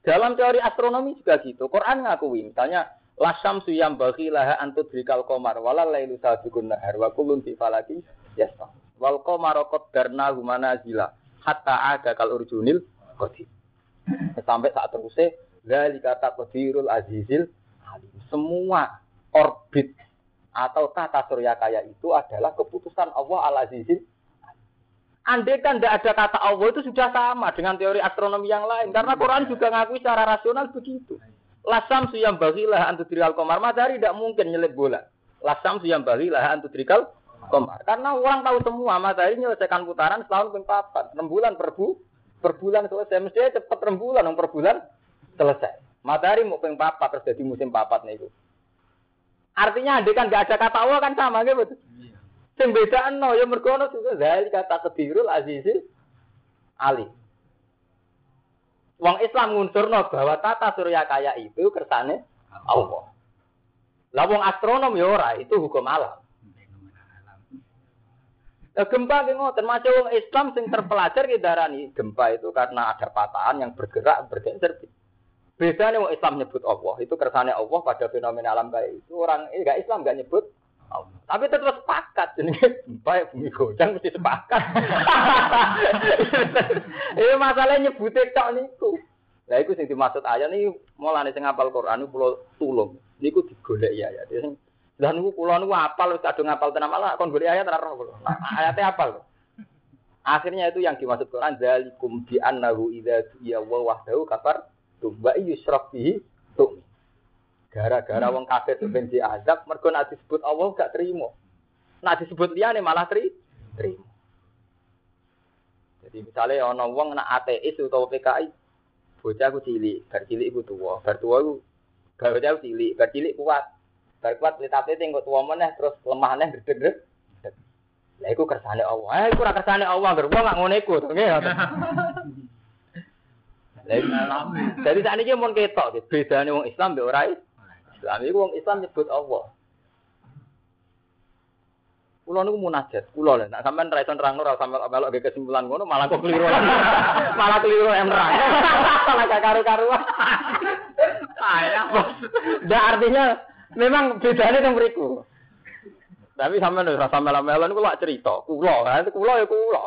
Dalam teori astronomi juga gitu. Quran ngakui misalnya Lasam suyam bagi laha antut rikal komar wala lailu sabiqun nahar wa kullun fi falaki yasma. Wal qamara qaddarna humana zila hatta ada kal urjunil qadim. Sampai saat terusnya zalika taqdirul azizil alim. Semua orbit atau tata surya kaya itu adalah keputusan Allah al azizil Andai kan tidak ada kata Allah itu sudah sama dengan teori astronomi yang lain. Karena Quran juga ngakui secara rasional begitu. Lasam suyam bagilah antudrikal komar. Matahari tidak mungkin nyelip bola. Lasam suyam bagilah antudrikal komar. Karena orang tahu semua matahari menyelesaikan putaran setahun pun papat. Bulan per, bu, per bulan selesai. Mestinya cepat enam bulan per bulan selesai. Matahari mau peng papat terjadi musim papat nih Artinya andai kan gak ada kata Allah kan sama gitu. Sing beda no ya mergono juga dari kata kedirul azizil ali. Wong Islam ngunsurno bahwa tata surya kaya itu kersane Allah. Lah wong astronom ya ora, itu hukum alam. Nah, gempa ki ngoten, macam wong Islam sing terpelajar ki darani gempa itu karena ada patahan yang bergerak bergeser. Nih wong Islam nyebut Allah, itu kersane Allah pada fenomena alam kayak itu orang enggak Islam enggak nyebut. Tapi tetap sepakat jenenge ya bumi goncang mesti sepakat. Ini masalahnya nyebute tok niku. Lah iku sing dimaksud ayat nih mulane sing ngapal Quran kula tulung. Niku digolek ya ya. Sing lah niku kula niku apal wis kadung ngapal tenan malah kon golek ayat ora roh kula. Ayatnya apal. Akhirnya itu yang dimaksud Quran zalikum bi annahu idza ya wa wahdahu kafar tumba yusraf bihi tum. Gara-gara wong kafir itu ben diazab mergo nek disebut Allah gak terima. Nek disebut liyane malah tri terima. Jadi misalnya ono wong nak ateis utawa PKI Bocah aku cilik, bar cilik iku tuwa, bar tuwa iku bocah cilik, bar cilik kuat. Bar kuat tapi tengok tuwa meneh terus lemah neh gede Lah iku kersane Allah. Eh iku ora kersane Allah, ger wong gak ngono iku, nggih. Jadi saat ini mau ketok, bedanya wong Islam be ora Islam. Iku wong Islam nyebut Allah. Kulo niku munajat, kulo lho. Nek sampean ra iso nerangno ora sampe melok kesimpulan ngono malah kok keliru. malah keliru yang nerang. malah gak karu-karuan. Ayah. Dah artinya memang bedanya teng mriku. Tapi sampean ora sampe melok niku lak cerita. Kulo, kan kulo ya kulo.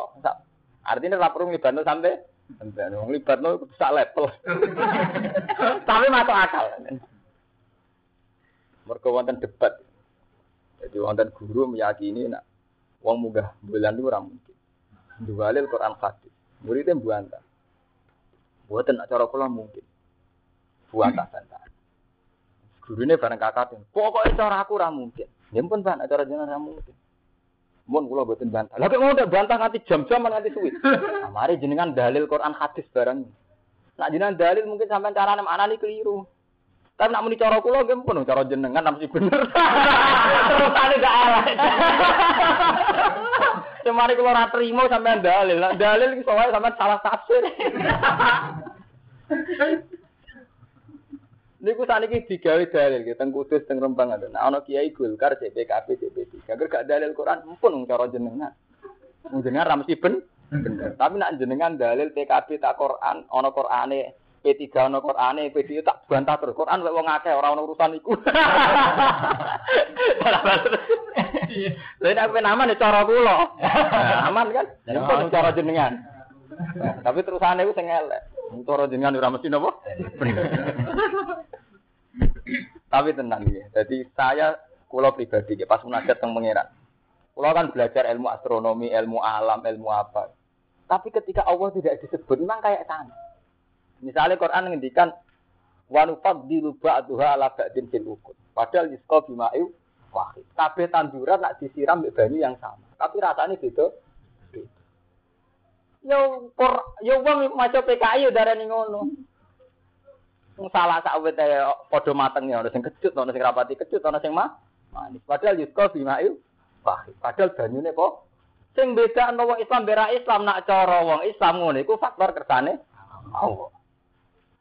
Artinya ora perlu ngibano sampe Sampai wong libatno sak level. Tapi masuk akal. Mergo wonten debat. Jadi wonten guru meyakini nak wong munggah bulan itu ora mungkin. Duwalil Quran hadis. Muridnya buanta. Buatan nak cara kula mungkin. Buanta bantah. Gurune bareng kakak pokoknya cara aku ora mungkin. Ya pun Pak, nak cara jenengan ora mungkin. Mun kula boten bantah. Lah kok mau ndak bantah nganti jam-jam nganti suwi. Mari jenengan dalil Quran hadis bareng. Nak jenengan dalil mungkin sampean carane maknane keliru. Tapi nak muni cara kula nggih pun cara jenengan mesti bener. Terus ane gak arah. Cuma kula ora trimo sampean dalil. Dalil iki soalnya sampean salah tafsir. Niku saniki digawe dalil gitu, teng Kudus teng Rembang ada. Nah ana Kiai Golkar CPKB CP3. Agar gak dalil Quran pun cara jenengan. Jenengan ra mesti ben bener. Tapi nak jenengan dalil PKB tak Quran, ana Qurane P3 ana Qurane, P2 tak bantah terus. Quran wong akeh ora ono urusan iku. Lha nek nama nih cara kula. Aman kan? Pun cara jenengan. Tapi terusane iku sing elek. Cara jenengan ora mesti napa? Tapi tenang ya. Jadi saya kulo pribadi pas munajat teng pangeran. Kulo kan belajar ilmu astronomi, ilmu alam, ilmu apa. Tapi ketika Allah tidak disebut, memang kayak sana. Misalnya Quran ngendikan wanufat di lubah ba'duha ala ba'din fil ukut. Padahal yusqa bima'u wahid. Kabeh tanduran nak disiram mbek banyu yang sama. Tapi rasanya beda. Yo por yo wong maca PKI yo darani ngono. Wong salah sak wit padha mateng ya, sing kecut, ana sing rapati kecut, ana sing mah manis. Padahal yusko bima'il wahid. Padahal banyune kok sing beda ana Islam bera Islam nak cara wong Islam ngono iku faktor kersane Allah.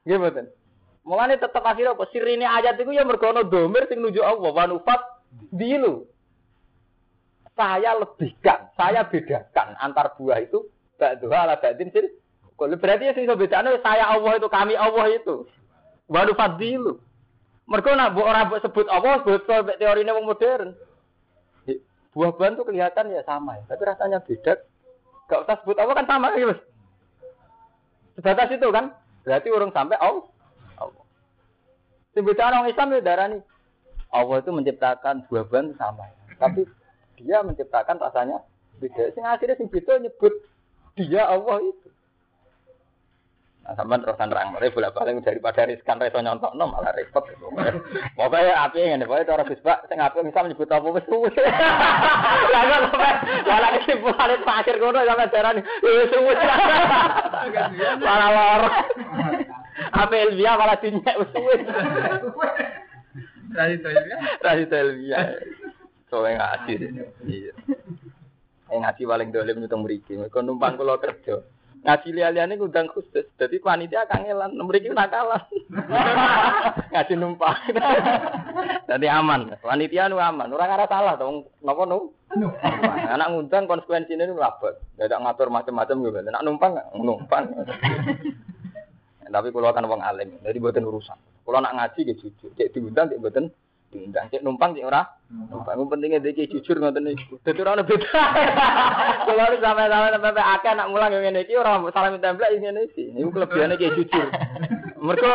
Nggih mboten. Mulane tetep akhirnya apa sirine ayat iku ya mergo ana domir sing nuju Allah wa nufat dilu. Saya lebihkan, saya bedakan antar buah itu ba'duha ala ba'din fil Kalau berarti ya sing iso bedakno saya Allah itu kami Allah itu. Wa nufat dilu. Mergo nak mbok ora mbok sebut Allah betul teorine wong modern. Buah-buahan tuh kelihatan ya sama ya, tapi rasanya beda. Gak usah sebut Allah kan sama ya, Mas. Sebatas itu kan. Berarti urung sampai Allah. Allah. Sebutkan orang Islam itu darah nih. Allah itu menciptakan buah-buahan sama. Tapi dia menciptakan rasanya beda. Sing akhirnya sing beda nyebut dia Allah itu. Nah, sampean terus terang, mulai bolak balik daripada riskan reso nyontok no malah repot. Pokoknya api ini, pokoknya cara bisbak, saya ngapain bisa menyebut apa wis suwe. Lalu sampai malah kesimpulan itu akhir kono sampai darah nih, wis suwe. Malah lor. Apa Elvia malah dinyek wis suwe. Ya. Tadi tuh Elvia. Soalnya ngaji. Iya. Ngaji paling dolim nyutung mriki. Kau numpang kulo kerja. Ngaji liya-liyane ngundang khusus. Dadi panitia kangelan, mriki nakalan. ngaji numpang. Dadi aman. Panitia nu aman. Ora ngarep salah to. Napa nu? Anak ngundang konsekuensine nu labet. Dadak ngatur macam-macam gitu. Nek numpang numpang. Tapi kalau kan wong alim, jadi buatan urusan. Kalau nak ngaji ya jujur, cek diundang cek buatan diundang, cek numpang cek ora. Numpang itu pentingnya dia jujur ngoten niku. Dadi ora ono beda. Kalau lu sampai-sampai sampai akeh nak mulang ngene iki ora salah minta template ngene iki. Niku kelebihane ki jujur. Mergo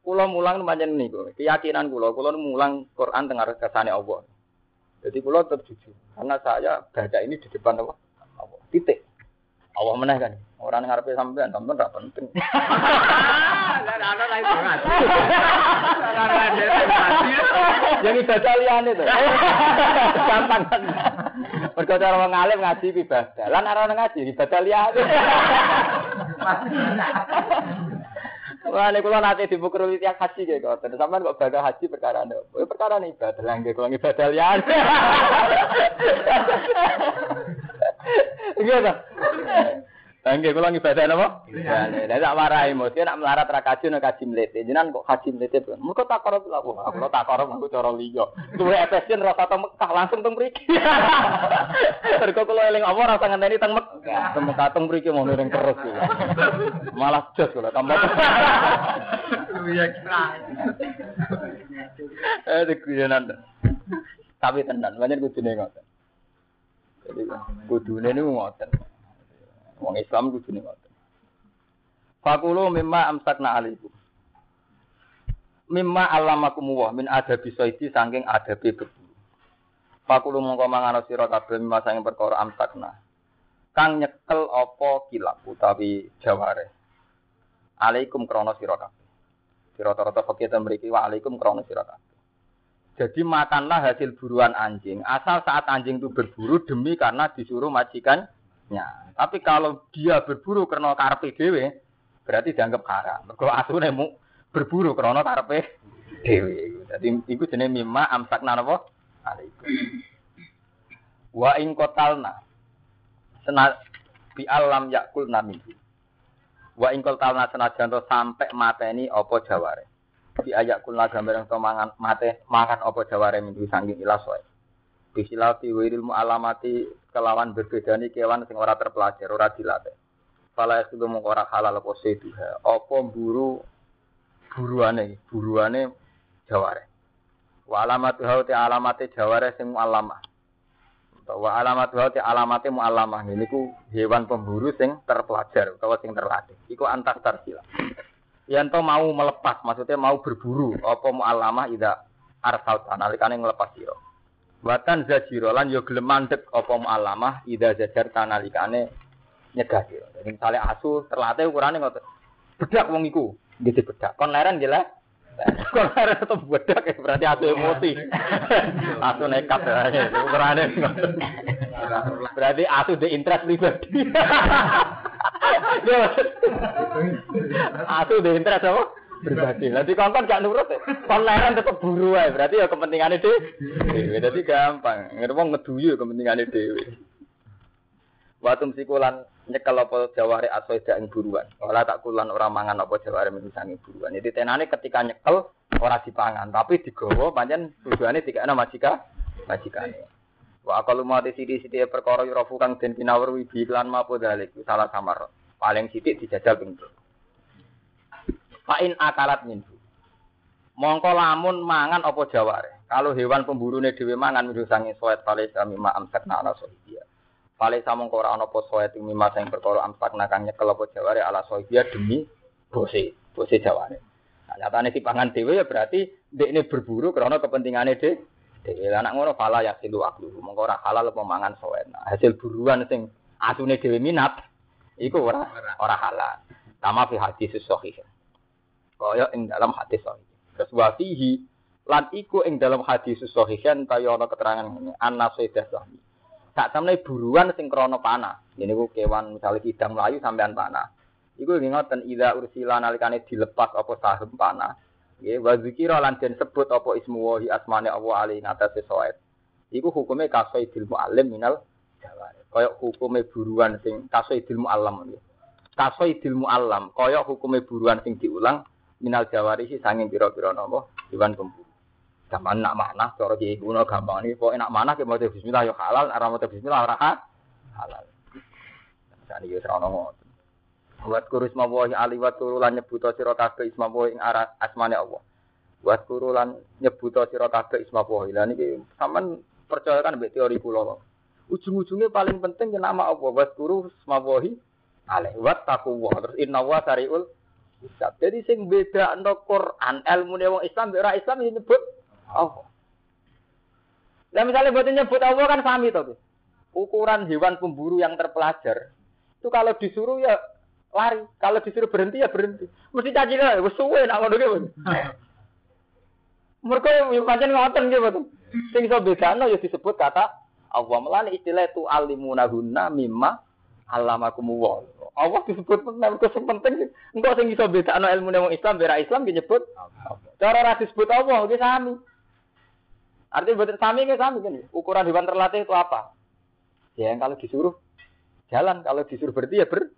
kula mulang pancen niku. Keyakinan kula, kula mulang Quran tengah kersane Allah. Jadi kula tetap jujur. Karena saya baca ini di depan. Allah. Titik. Allah meneh kan. Orang ngarepe sampean, sampean ora penting. Lah ana ra iso ngaji. Ora ada Yang ibadah liyane to. Gampang kan. Mergo cara wong alim ngaji ibadah. Lan ora ono ngaji ibadah liyane. Wah, nek kula nate dibukul tiang haji kayak kok. Terus sampean kok baga haji perkara ndo. Oh, perkara nih ibadah lah kula ibadah liyane. Iya ta? Angge kula ibadah napa? Iya. Lah tak marahi mesti nak melarat ra kaji nek kaji mlete. Jenengan kok kaji mlete pun. Muga tak karo lha aku. Aku tak karo aku cara liya. Duwe efesien rasa teng Mekah langsung teng mriki. Mergo kula eling apa rasa ngenteni teng Mekah. Teng Mekah teng mriki mau ning terus. Malah jos kula tambah. Iya kira. Eh dikuyenan. Tapi tenan, banyak kudune ngoten. Jadi kudune niku ngoten. Wong Islam kudune ngoten. Fakulu mimma amsakna alaikum. Mimma alamakum wa min adabi soidi saking adabi berburu. Fakulu mongko mangan sira kabeh mimma saking perkara amsakna. Kang nyekel apa kilap utawi jaware. Alaikum krana sira kabeh. Sira rata fakih mriki wa alaikum krana sira kabeh. Jadi makanlah hasil buruan anjing. Asal saat anjing itu berburu demi karena disuruh majikannya. Tapi kalau dia berburu karena karpe dewe, berarti dianggap haram. Mergo asune mu berburu krana karepe dhewe. Dadi iku jenenge mimma amsakna napa? Alaikum. Wa ing qatalna. Sena bi alam yakul namin. Wa ing qatalna senajan to sampe mateni apa jaware. Bi ayak kulna gambar yang mangan mate makan apa jaware minggu sangking ilas Bisilati wiril alamati kelawan berbedani kewan sing ora terpelajar, ora dilatih. Fala itu mung ora halal apa seduha. Apa buru buruane, buruane jaware. Wa alamat hau te alamate jaware sing alamah. Wa alamat hau te mu alamah. Ini ku hewan pemburu sing terpelajar utawa sing terlatih. Iku antar tarsila. Yanto mau melepas, maksudnya mau berburu. Apa mu alamah ida arsal nalikane ngelepas sira. Watan zajiro lan yo gelem mandek apa alamah ida zajar nalikane nyegah dia. Jadi misalnya asu terlatih ukurannya ngotot. Bedak wong iku, gitu bedak. Kon leren jelas. Kon leren tetep bedak ya berarti asu emosi. asu nekat ya. Ukurannya Berarti asu di interest pribadi. asu di interest apa? Pribadi. Nanti kon gak nurut, kon leren tetep buru ae. Berarti ya kepentingannya dhewe. Jadi gampang. Ngerti ngeduyu kepentingannya dhewe. Watum sikulan nyekel apa jaware asoida ing buruan. Ora tak kulan ora mangan apa jaware misangi buruan. Jadi tenane ketika nyekel ora dipangan, tapi digawa pancen tujuane dikene majika majikane. Wa akalu mati sidi-sidi perkara yurafu kang den pinawur wibi lan mapo dalik salah samar. Paling sithik dijajal ping Fa in akalat minhu. Mongko lamun mangan apa jaware. Kalau hewan pemburune dhewe mangan minhu sange soet pale sami ma amsakna ala sohiya. Pale samong ora ana apa soe ing mima sing perkara amsak nakang nyekel apa jaware ala sohia demi bose, bose jaware. Nah, nyatane dipangan dhewe ya berarti ini berburu karena kepentingane dhewe. Dhewe anak ngono fala ya silu aklu. Mongko ora halal apa mangan soe. Nah, hasil buruan sing asune dhewe minat iku ora ora halal. Tama fi hadis sahih. Kaya ing dalam hadis sahih. Terus wa fihi lan iku ing dalam hadis sahih kan kaya ana keterangan ngene, anna sayyidah sahih sak temne buruan sing krana panah. Ini ku kewan misalnya kidang melayu sampean panah. Iku ngoten ida ursila nalikane dilepas apa saham panah. Nggih wa zikira lan den sebut apa ismu wahi asmane Allah ali ngatasé soet. Iku hukume kasaidil muallim minal jawar. Kaya hukume buruan sing kasaidil muallam nggih. Kasaidil muallam kaya hukume buruan sing diulang minal jawari sih sanging pira-pira napa hewan pemburu. Zaman nak mana, cara kiai kuno gampang nih. Pokoknya nak mana, kita mau Bismillah yo halal, arah mau Bismillah ora halal. Jadi yo. Buat kurus mawahi ali wat turulan nyebuto sira kabeh isma ing arah asmane Allah. Buat kurulan nyebuto sira kabeh isma wahi. Lah niki sampean percaya kan teori kula. Ujung-ujungnya paling penting ya nama Allah. Buat kuru isma wahi alaih. Wat takuwa. Terus inna wa sariul Jadi sing beda no Quran ilmu wong Islam ora Islam nyebut Allah. Nah misalnya buat nyebut Allah kan sami toh. Ukuran hewan pemburu yang terpelajar itu kalau disuruh ya lari, kalau disuruh berhenti ya berhenti. Mesti caci lah, wes suwe nak ngono gitu. Mereka yang pancen ngoten gitu. Sing iso bedano ya disebut kata Allah melani istilah itu alimunahunna mimma alamakumullah. Allah disebut mergo sing penting engko sing iso bedano ilmu wong Islam bera Islam disebut cara ra disebut Allah iki sami. Artinya buatan sami nggak sami kan? Ukuran hewan terlatih itu apa? Ya yang kalau disuruh jalan, kalau disuruh berhenti ya ber.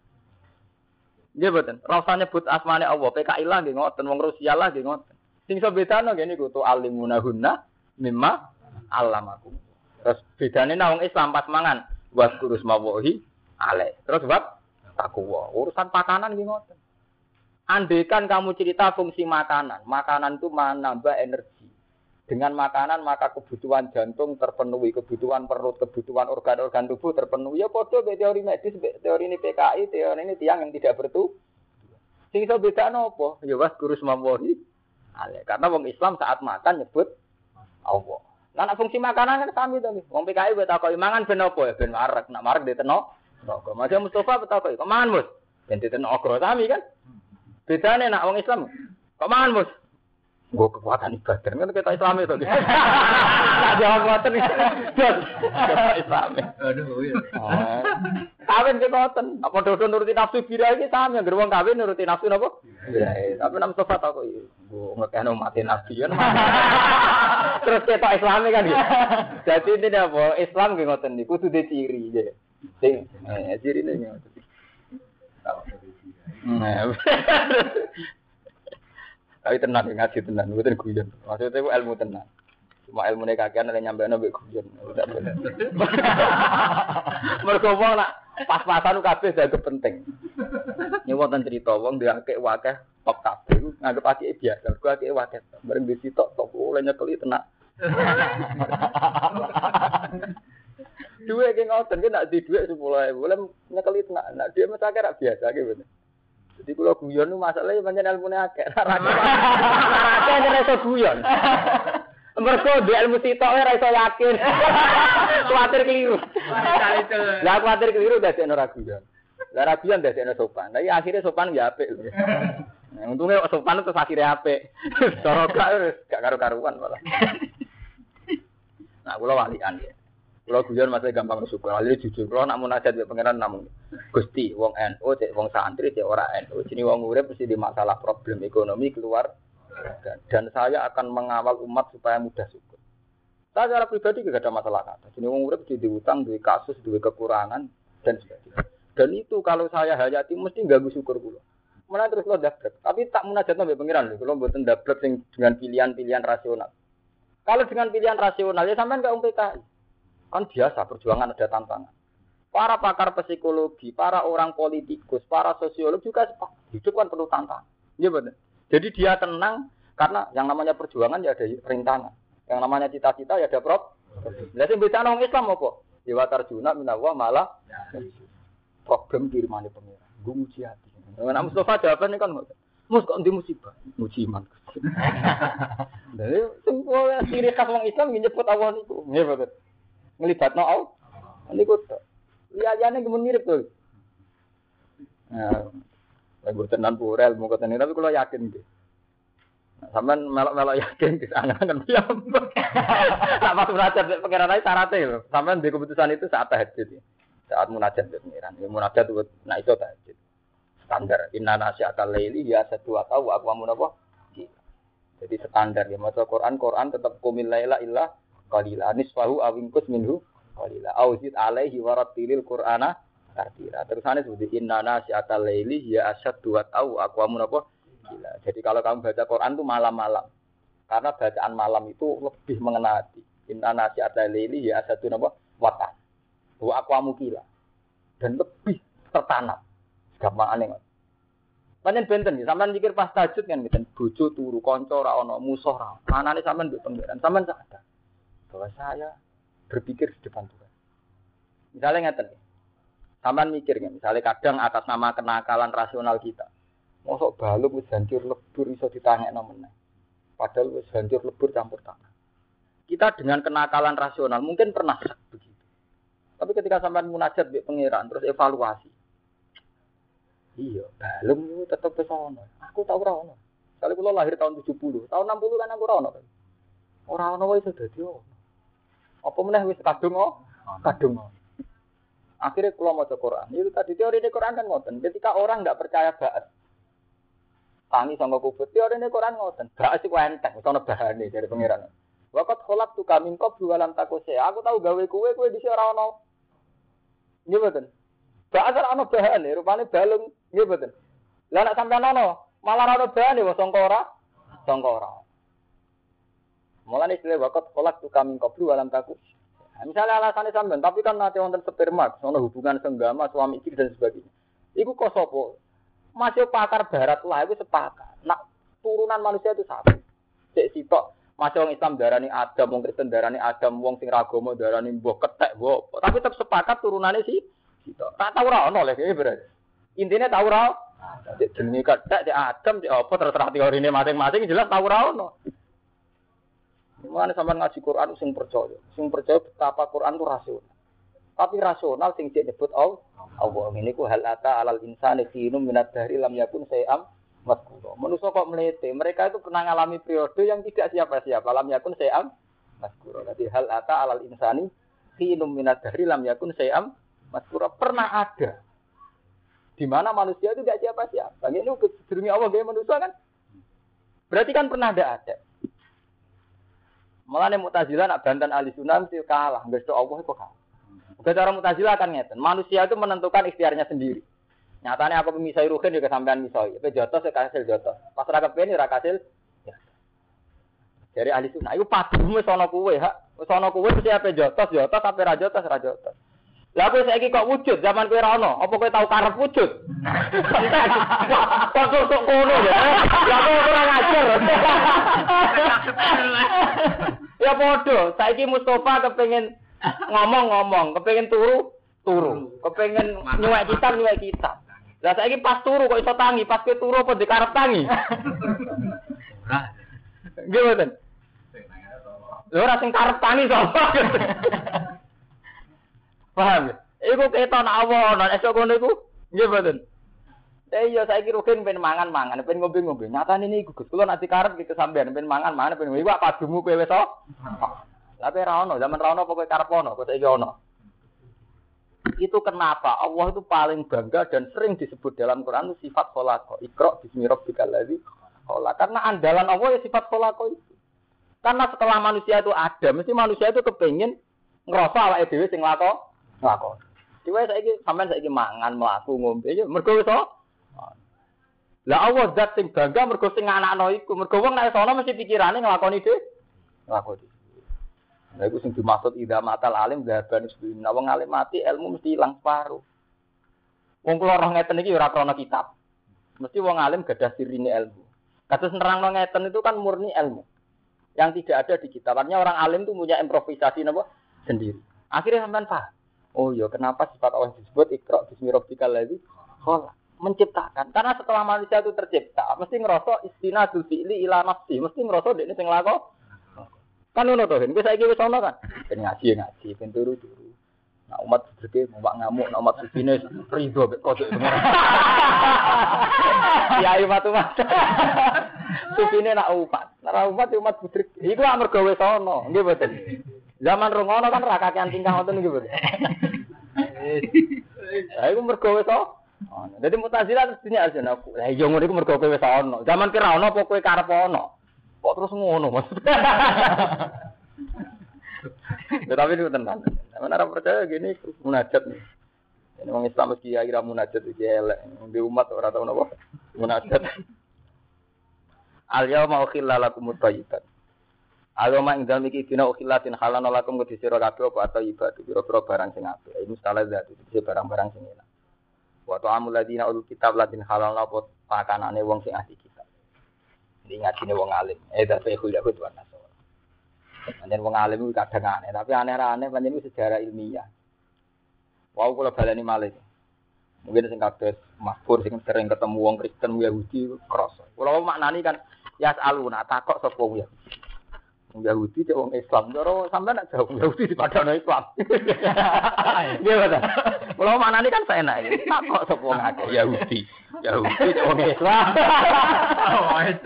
Dia buatan. Rasanya but asmane Allah, PKI lah gini ngoten, wong Rusia lah gini ngoten. Sing so bedano gini kutu alimunahunna mimma alamakum. Terus bedane nawang Islam pas mangan buat kurus mawohi ale. Terus buat takwa. Urusan pakanan gini ngoten. Andaikan kamu cerita fungsi makanan, makanan itu menambah energi. Dengan makanan maka kebutuhan jantung terpenuhi, kebutuhan perut, kebutuhan organ-organ tubuh terpenuhi. Ya kode teori medis, teori ini PKI, teori ini tiang yang tidak bertu. Sing iso bedakno apa? Ya was guru. Ale, karena wong Islam saat makan nyebut Allah. Lah nek fungsi makanan kan sami to. Wong PKI wis takoki mangan ben apa ya ben marek. Nak marek diteno. Rokok. Masih Mustafa takoki, kok mangan, Mus? Ben diteno ogro sami kan. Bedane nak wong Islam. Kok mangan, Mus? Gue kekuatan ibadah kan kita Islam itu. Nah, jawab ngoten. Jos. Islam. Aduh, iya. Oh. Kawin ke ngoten. Apa dodo nuruti nafsu bira iki sami anggere wong kawin nuruti nafsu napa? Bira. Tapi nam sofa tak kok gue ngekeno mati nabi kan. Terus kita Islami kan. Jadi ini apa? Islam ngoten niku kudu ciri. Sing eh cirine ngoten. Nah. Tapi tenan ngaji tenan, mboten guyon. Maksudnya itu ilmu tenan. Cuma ilmu nek kakean ada nyampe nabi guyon. Mergo wong nak pas-pasan kabeh jaga penting. Ini wonten cerita wong diakeh wakeh top kabeh nganggep akeh biasa. Ku akeh wakeh. Bareng di sitok top oleh nyekeli tenan. Duwe ki ngoten ki nak di dhuwit 10.000 boleh nyekeli tenan. Nak dhuwit mesti akeh biasa ki bener. Jadi kalau guyon itu masalahnya banyak ilmu akeh. Akeh ora iso guyon. Mergo di ilmu sitok ora iso yakin. Kuatir keliru. Lah kuatir keliru dadi ora guyon. Lah ra guyon dadi sopan. Tapi akhirnya sopan ya apik. Nah, untungnya sopan itu akhirnya apik. Cara gak gak karu-karuan malah. Nah, kula walian ya. Kalau guyon masih gampang bersyukur. Lalu jujur, kalau nak munajat ya pangeran namun gusti, wong NU, cek wong santri, cek ora NU. Jadi wong urip mesti di masalah problem ekonomi keluar. Dan, saya akan mengawal umat supaya mudah syukur. Saya secara pribadi tidak ada masalah kata. Jadi wong urip jadi utang, duit kasus, duit kekurangan dan sebagainya. Dan itu kalau saya hayati mesti ganggu syukur kula. Mana terus lo dablek. Tapi tak munajat nabi pangeran lho. Kalau buatan dablek dengan pilihan-pilihan rasional. Kalau dengan pilihan rasional ya sampean gak PKI. Kan biasa perjuangan ada tantangan. Para pakar psikologi, para orang politikus, para sosiolog juga hidup kan perlu tantangan. Iya benar. Jadi dia tenang karena yang namanya perjuangan ya ada rintangan. Yang namanya cita-cita ya ada prop. Lah sing beda nang Islam apa? Ya tarjuna minawa malah problem kirimane pengira. Gue muji hati. Nah, Mustafa jawabannya kan Mus kok musibah? Muji iman. Jadi sing ciri khas wong Islam nyebut Allah niku. Nggih betul ngelibatno Allah. Niku. Liyane gemun mirip tuh. Nah, lagi tenan purel mau ketemu tapi kalau yakin gitu. Sampeyan melok-melok yakin di sana kan piyam. Tak pas munajat pengiran ae syaratnya lho. Sampeyan di keputusan itu saat tahajud. Ya. Saat munajat di pengiran. Ya munajat itu nah itu tahajud. Standar inna nasiatal laili ya satu atau aku amun apa? Jadi standar ya maca Quran Quran tetap kumil laila illa qalila. Nisfahu awingkus minhu qalila. Auzid alaihi warattilil qur'ana tartila. Terusane seperti inna nasyatal laili ya asyad dua tahu aku amun apa? Gila. Jadi kalau kamu baca Quran tuh malam-malam. Karena bacaan malam itu lebih mengena hati. Inna nasyatal laili ya asyad apa? Watan wa aku amu gila. Dan lebih tertanam. Gampang aneh Panjen benten ya, sampean mikir pas tajud kan gitu, bojo turu, kanca ora ana, musuh ora. Manane sampean mbek pangeran, sampean sadar bahwa saya berpikir di depan Tuhan. Misalnya ngeten sampean mikir nih, misalnya kadang atas nama kenakalan rasional kita, mosok baluk wis hancur lebur iso ditanya nomene. Padahal wis hancur lebur campur tanah. Kita dengan kenakalan rasional mungkin pernah begitu. Tapi ketika sampean munajat di pangeran terus evaluasi. Iya, balung itu tetap pesono. Aku tahu ora ono. Kali lahir tahun 70, tahun 60 kan aku ora ono. Ora ono wae sudah ono. Apa meneh wis kadung oh? Kadung. Akhirnya kalau mau Quran, itu tadi teori di Quran kan ngoten. Ketika orang nggak percaya baat, tangi sama kubur, teori di Quran ngoten. Baat sih enteng, soalnya bahan dari pangeran. Wakat kolak tuh kami kok dua lam takuse. Aku tahu gawe kue kue di orang no. Iya betul. Baat ora ono bahan, rupanya balung. Iya betul. Lah nak sampai nono, malah ono bahan ya songkora, songkora. Mulane istilah wakat kolak tuh kami koplu alam takut. Nah, misalnya alasannya sampean, tapi kan nanti wonten sperma, soalnya hubungan senggama, suami istri dan sebagainya. Iku kok sopo? Masih pakar barat lah, itu sepakat. Nak turunan manusia itu satu. Cek sitok, masih orang Islam darani Adam, wong Kristen darani Adam, wong sing ragomo darani mbok ketek, mbok. Tapi tetap sepakat turunannya sih sitok. Tak tahu ra ono lek berarti. Intinya tahu ra Cek jenenge kethek, cek Adam, cek apa terserah teorine masing-masing jelas tahu ono. Mulane sampean ngaji Quran sing percaya, sing percaya betapa Quran itu rasional. Tapi rasional sing cek nyebut Allah. Allah ini ku hal ata alal insani khinum minat dari lam yakun sayam maskuro. Manusia kok melete, mereka itu pernah ngalami periode yang tidak siapa-siapa. Lam yakun sayam maskuro. Jadi hal ata alal insani khinum minat dari lam yakun sayam maskuro. Pernah ada. Di mana manusia itu tidak siapa-siapa. Ini demi Allah gaya manusia kan. Berarti kan pernah ada ada. Malah nih mutazilah nak bantan ahli sunnah mesti kalah. Enggak Allah itu kalah. Udah cara mutazilah kan ngeten. Manusia itu menentukan ikhtiarnya sendiri. Nyatanya aku pemisai ruhin juga sampean misoi. Tapi jotos kasil jotos. Pas raka pengen raka kasil. Ya. Dari ahli sunnah. Itu ana kuwe hak. Wis ana kuwe mesti ape jotos jotos ape ra jotos ra jotos. Lah kowe saiki kok wujud zaman kowe ra ono. Apa kowe tau karep wujud? Kok kok kono ya. Lah kowe ora ngajar. Ya padha, saiki Mustafa kepengen ngomong-ngomong, kepengen turu, turu. Kepengen nyuwek kitab, nyuwek kitab. Lah saiki pas turu kok iso tangi, pas kowe turu apa dikarep tangi? Nggih mboten. Lha ora sing karep tangi sapa? Paham ya? Iku keton Allah ana esuk ngono iku. Nggih mboten. Eh iya saiki rugen pengen mangan-mangan, pengen ngombe-ngombe. Nyatane niku Gus, kula nanti karep gitu sampean pengen mangan-mangan pengen iku apa padumu kowe wis Tapi ra ono, zaman ra ono pokoke karep ono, ono. Itu kenapa Allah itu paling bangga dan sering disebut dalam Quran itu sifat kholako. Ikro bismi rabbikal ladzi kholaq. Karena andalan Allah ya sifat kholako itu. Karena setelah manusia itu ada, mesti manusia itu kepengin ngerasa awake dhewe sing lako nglakon. Dewe saiki sampean saiki mangan, mlaku, ngombe ya mergo wis Lah Allah zat sing bangga mergo sing anakno iku, mergo wong nek sono mesti pikirane nglakoni dhewe. Nglakoni. Nah, itu sing dimaksud ida matal alim gaban sebelum nah, wong alim mati ilmu mesti hilang separuh. Wong kula roh ngeten iki ora krana kitab. Mesti wong alim gadah sirine ilmu. Kados nerangno ngeten itu kan murni ilmu. Yang tidak ada di kitab. Artinya orang alim itu punya improvisasi napa sendiri. Akhirnya sampean paham. Oh iya, kenapa sifat Allah disebut ikra bismi rabbikal ladzi khalaq? Menciptakan. Karena setelah manusia itu tercipta, mesti ngerasa istinadul fi'li ila nafsi, mesti ngerasa dekne sing lakon Kan ngono to, wis saiki wis ono kan. Ben ngaji ngaji, ben turu-turu. Nah umat sedeke mau ngamuk, nah umat sufine rido mek kodok. Ya umat umat. Sufine nak umat, nak umat umat budrik. Iku amarga wis ono, nggih mboten. Zaman rungono kan ra kakean tingkah ngoten nggih mboten. Lah iku mergo wis ono. Dadi mutazilah terus dunia arjana aku. Lah iya ngono iku mergo kowe wis ono. Zaman kira ono apa kowe karep ono? Kok terus ngono maksudnya? ya, tapi itu tenang. Mana orang percaya gini munajat nih. Ini orang Islam meski kira munajat iki elek. Di umat orang tahu napa munajat. Al yauma ukhilla lakum thayyibat. Agama ing dalem iki dina ukhillatin halal lakum kudu sira kabeh apa atau ibadah pira-pira barang sing apik. Ini salah zat itu barang-barang sing enak. Wa ta'amul ladina ul kitab ladin halal apa pakanane wong sing ahli kitab. Jadi ngaji wong alim. Eh tapi Yahud wa Nasara. Pancen wong alim itu kadang aneh, tapi aneh-aneh pancen itu sejarah ilmiah. Wow kalau baleni malih. Mungkin sing kados makfur sing sering ketemu wong Kristen Yahudi krasa. Kalau maknani kan ya aluna takok sapa wong Yahudi. Yahudi cek wong Islam, karo sampean nak jauh Yahudi di padano Islam. Iya betul. Kalau mana ini kan saya naik, tak kok sepuluh ngake Yahudi, Yahudi cek wong Islam.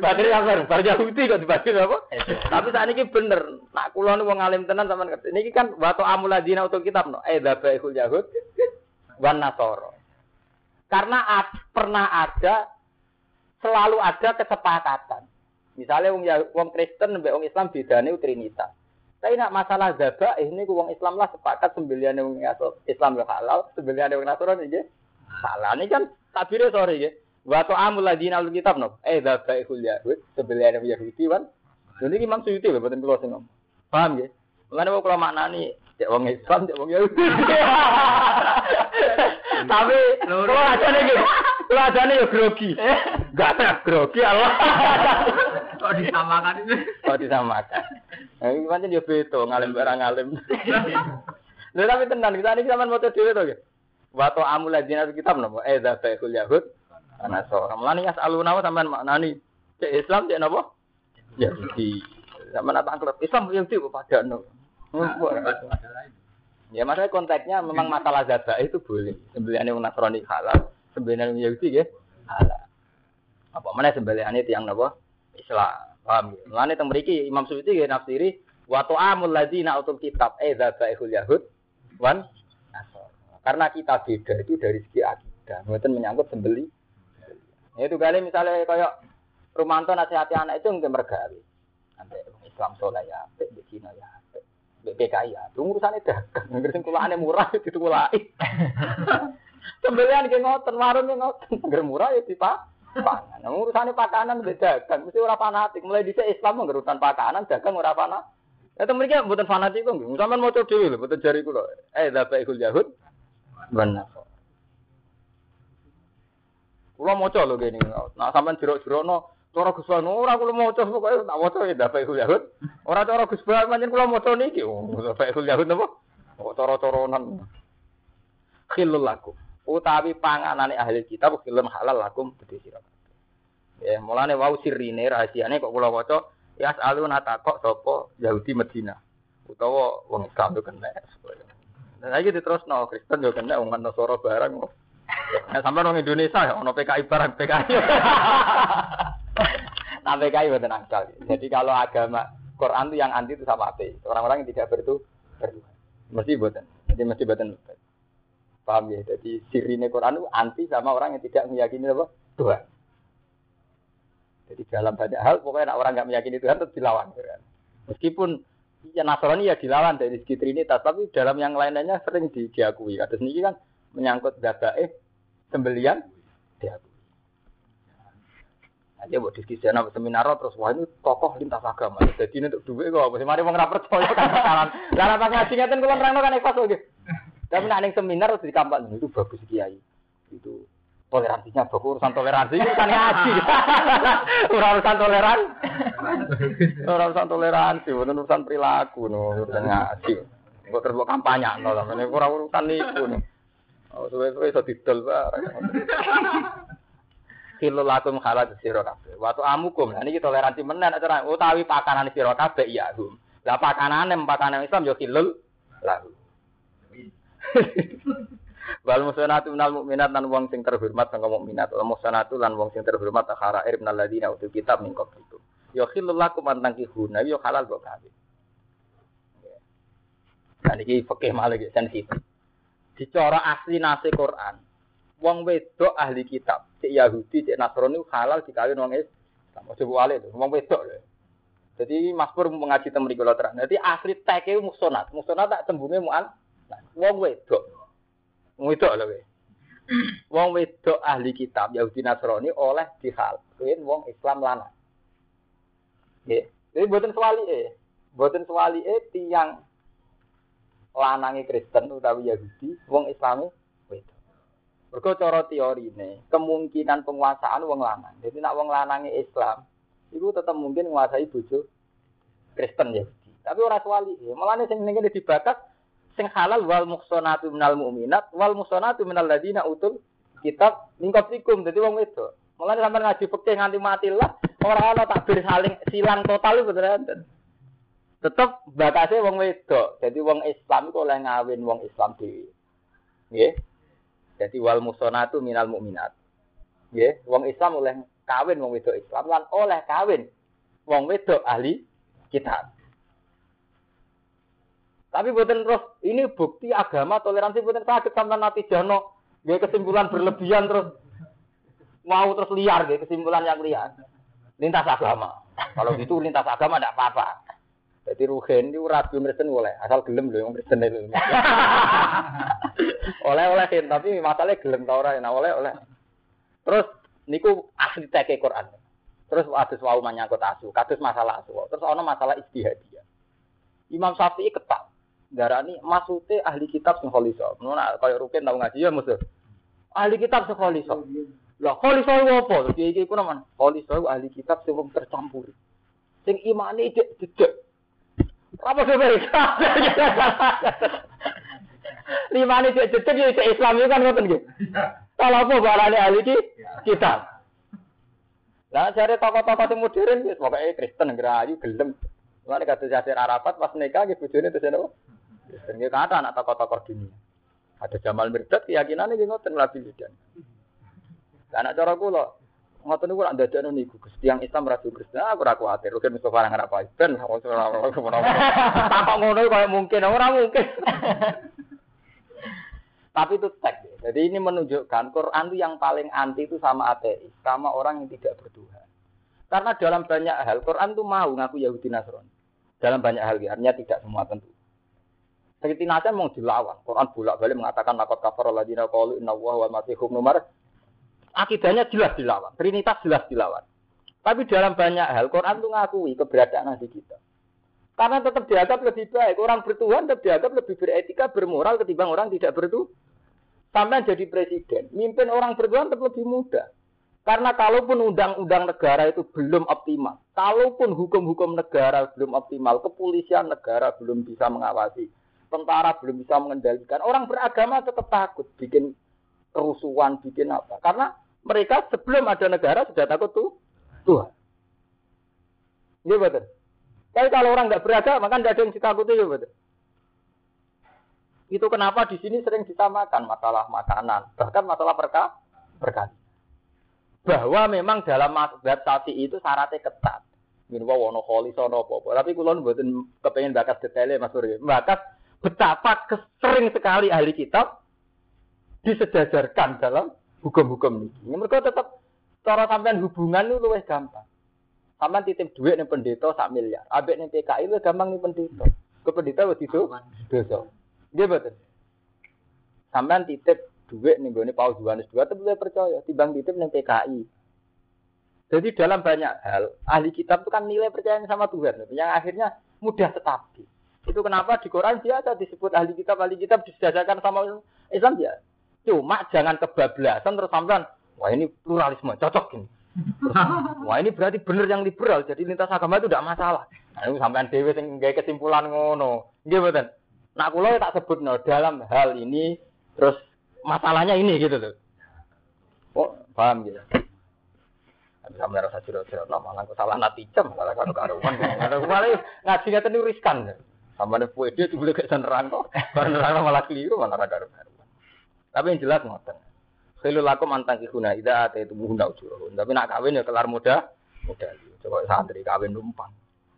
Badri kabar, bar Yahudi kok dibagi apa? Tapi saat ini bener, nak kulon wong alim tenan sampean ngerti. Ini kan waktu amuladina untuk kitab no, eh dabaihul Yahud wan Nasoro. Karena pernah ada, selalu ada kesepakatan Misalnya wong wong Kristen mbek wong Islam bedane Trinitas. Tapi nak masalah zabah ini wong Islam lah sepakat sembelian wong Islam ya halal, sembelian wong Nasrani nggih. Salah ini kan tabire sore nggih. Wa ta'amul ladina al kitab no. Eh zabaihul yahud, sembelian wong Yahudi kan. Jadi Imam Suyuti lho boten kula sing ngomong. Paham nggih? Mulane kok kula maknani cek wong Islam, cek wong Yahudi. Tapi kula ajane nggih. Kula ajane yo grogi. Enggak ada grogi Allah. Kok disamakan itu? Kok disamakan. Nah, ini pancen yo beda ngalim barang ngalim. Lha tapi tenan kita ini sampean maca dhewe to nggih. Wa ta'amul ladzina kitab napa? Eh dzabaihul yahud anasara. Mulane yasaluna sampean maknani cek Islam cek napa? Yahudi. Sampean apa klub Islam Yahudi kok padano. Ya maksudnya konteksnya memang masalah zaba itu boleh. Sembelihannya wong Nasrani halal, sembelihan Yahudi ya halal. Apa mana sembelihannya tiang napa? Islam. Paham ya? Mulane teng mriki Imam Suyuti nggih nafsiri wa ta'amul ladzina utul kitab eh dzabaihul yahud wan. Karena kita beda itu dari segi akidah. Mboten menyangkut sembeli. Ya, itu kali misalnya kayak Rumanto nasihati anak itu mungkin mergawe. Nanti Islam soleh ya, apik, di Cina ya, di PKI ya. Itu dagang. Nggak sing kulaannya murah itu kulai. Sembelian ke ngoten, warung ngoten. Nggak murah ya dipak. Pangan. Nah, urusannya pakanan beda dagang. Mesti ora fanatik. Mulai di Islam urusan pakanan, dagang ora fanatik. Ya temen iki mboten fanatik kok. Sampeyan maca dhewe lho, jari kula. Eh, ikul yahud. Benar. Kula maca lho kene. Nah, sampean jerok-jerokno cara Gus Banu ora kula maca pokoke tak maca ya ikul yahud. Ora cara Gus Banu pancen kula maca niki. Oh, ikul yahud napa? Kok cara-caranan. Khilul lakum. Utawi panganane ahli kitab film halal lakum gede sira ya mulane wau sirine rahasiane kok kula waca ya aluna takok sapa Yahudi Medina utawa wong Islam yo kena dan lagi diterusno Kristen yo kena wong Nasara barang Nah, sampai orang Indonesia ya, ono PKI barang PKI. nah PKI betul angkal. Jadi kalau agama Quran itu yang anti itu sama api. Orang-orang yang tidak bertu bertuhan. Mesti buatan. Jadi mesti buatan. Paham ya? Jadi sirine Quran itu anti sama orang yang tidak meyakini apa? Tuhan. Jadi dalam banyak hal pokoknya orang nggak meyakini Tuhan tetap dilawan. Kan? Meskipun ya Nasrani ya dilawan dari segi Trinitas, tapi dalam yang lainnya sering di, diakui. Ada sendiri kan menyangkut data eh sembelian diakui. Nah, dia buat diskusi anak seminar terus wah ini tokoh lintas agama. Jadi ini untuk duit kok. Mari mau ngerapet percaya kan. Lah apa ngaji ngeten kula nerangno kan ikhlas. Tapi nak seminar harus dikampak itu bagus kiai. Itu toleransinya bagus urusan toleransi itu kan ngaji. urusan toleransi. urusan toleransi, bukan urusan perilaku no, urusan ngaji. Kok terus kampanye no, ini kurang urusan nih. Oh, suwe-suwe iso didol bareng. Kilo lakum halal sira kabeh. Waktu amukum, nah niki toleransi menen cara utawi pakanan sira kabeh ya. Lah pakanane pakanan Islam yo kilul lalu. Wal musanatu minal mukminat lan wong sing terhormat sangka mukminat. Wal musanatu lan wong sing terhormat akhara ir minal ladina utul kitab min qablikum. Ya khillul lakum an tankihuna ya halal kok kawin. Nah iki fikih malah sensitif. Dicara asli nasi Quran. Wong wedok ahli kitab, cek Yahudi, cek Nasrani halal dikawin wong Islam. Ojo wale to, wong wedok lho. Jadi Mas Pur mengaji terang. Jadi asli teke musonat. Musonat tak tembunge mu'an Wong wedok. Wong wedok lho kowe. Wong wedok ahli kitab Yahudi Nasrani oleh dihal. Kuwi wong Islam lanang. Nggih. Jadi mboten swalike. Mboten swalike tiyang lanange Kristen utawi Yahudi, wong Islami wedok. Mergo cara teorine, kemungkinan penguasaan wong lanang. Jadi nak wong lanange Islam, itu tetap mungkin menguasai bojo Kristen Yahudi. Tapi ora swali. Mulane sing ngene dibatas sing halal wal muhsanatu minal mu'minat wal muhsanatu minal ladina utul kitab min qablikum dadi wong wedok. Mulane sampean ngaji fikih nganti mati lah ora ana takbir saling silang total itu beneran. Tetep batase wong wedok. Jadi wong Islam iku oleh ngawin wong Islam dhewe. Nggih. Jadi wal muhsanatu minal mu'minat. Nggih, wong Islam oleh kawin wong wedok Islam lan oleh kawin wong wedok ahli kitab. Tapi buatan terus ini bukti agama toleransi buatan sakit sampai nanti jano dia kesimpulan berlebihan terus mau terus liar dia kesimpulan yang liar lintas agama. Kalau gitu lintas agama tidak apa-apa. Jadi rugen itu rabi Kristen boleh asal gelem loh yang Kristen itu. oleh oleh tapi masalahnya gelem tau orang nah oleh oleh. Terus niku asli teke Quran. Terus ada wau menyangkut asu, kados masalah asu. Terus ono masalah istihadiyah. Imam Syafi'i ketat darani maksudnya ahli kitab sing kholiso. Nuna kaya rukin tau ngaji ya musuh. Ahli kitab sing kholiso. Lah kholiso iku apa? Iki iki ku naman. Kholiso ahli kitab sing tercampur. Sing imane dik dedek. Apa mereka? Lima ini cek ya cek Islam itu kan ngoten nggih. Kalau apa barane ahli iki kita. Lah cari tokoh-tokoh sing modern wis pokoke Kristen ngerayu gelem. Mulane kata Yasir Arafat pas nikah nggih bojone terus napa? Kristen nggih kata anak tokoh-tokoh dunia. Ada Jamal Mirdad keyakinannya nggih ngoten labil lidan. Anak cara kula ngoten niku nak ndadekno niku Gus tiyang Islam rasul Kristen aku ora kuwatir rugen Mustofa nang apa ben tak kok ngono kaya mungkin ora mungkin. Tapi itu teks. Jadi ini menunjukkan Quran itu yang paling anti itu sama ateis, sama orang yang tidak bertuhan. Karena dalam banyak hal Quran itu mau ngaku Yahudi Nasrani. Dalam banyak hal, artinya tidak semua tentu. Seperti nasa mau dilawan. Quran bolak-balik mengatakan nakot kafar dina qalu inna wa wal masihum nomor. Akidahnya jelas dilawan. Trinitas jelas dilawan. Tapi dalam banyak hal Quran itu ngakui keberadaan Nabi kita. Karena tetap dianggap lebih baik. Orang bertuhan tetap dianggap lebih beretika, bermoral ketimbang orang tidak bertuhan. Sampai jadi presiden. Mimpin orang bertuhan tetap lebih mudah. Karena kalaupun undang-undang negara itu belum optimal, kalaupun hukum-hukum negara belum optimal, kepolisian negara belum bisa mengawasi, tentara belum bisa mengendalikan, orang beragama tetap takut bikin kerusuhan, bikin apa. Karena mereka sebelum ada negara sudah takut tuh Tuhan. Iya betul. Tapi kalau orang nggak beragama kan nggak ada yang ditakuti ya betul. Itu kenapa di sini sering disamakan masalah makanan, bahkan masalah perka perkara bahwa memang dalam sapi itu syaratnya ketat. Min wono kholi sono apa Tapi kula mboten kepengen bakas detailnya Mas Surya. Bakas betapa sering sekali ahli kitab disejajarkan dalam hukum-hukum ini. Mereka tetap cara sampean hubungan itu lebih gampang. Sampean titip duit nih pendeta sak miliar. Abek nih PKI itu gampang nih pendeta. Ke pendeta wis itu dosa. Dia betul. Sampean titip duit nih gue Paus Yohanes dua tapi percaya timbang titip nih PKI. Jadi dalam banyak hal ahli kitab itu kan nilai percaya sama Tuhan yang akhirnya mudah stabil. Itu kenapa di Quran biasa disebut ahli kitab ahli kitab disejajarkan sama Islam ya. Cuma jangan kebablasan terus sampean wah ini pluralisme cocok ini. wah ini berarti benar yang liberal jadi lintas agama itu tidak masalah. Nah, itu sampean dewi sing kesimpulan ngono. Nggih mboten. Nah kula tak sebut no, dalam hal ini terus masalahnya ini gitu tuh. Oh, paham gitu. Tapi sampe rasa jero-jero no malah salah natijam malah karo karuan. Ada malah ngaji ngeten niku riskan. Sama ada kue dia tuh boleh kayak nerang kok. Baru nerang malah keliru malah karuan. Tapi yang jelas ngoten. Kalau laku mantan kihuna ida atau itu muhuna ujur. Tapi nak kawin ya kelar muda, muda. Coba santri kawin numpang.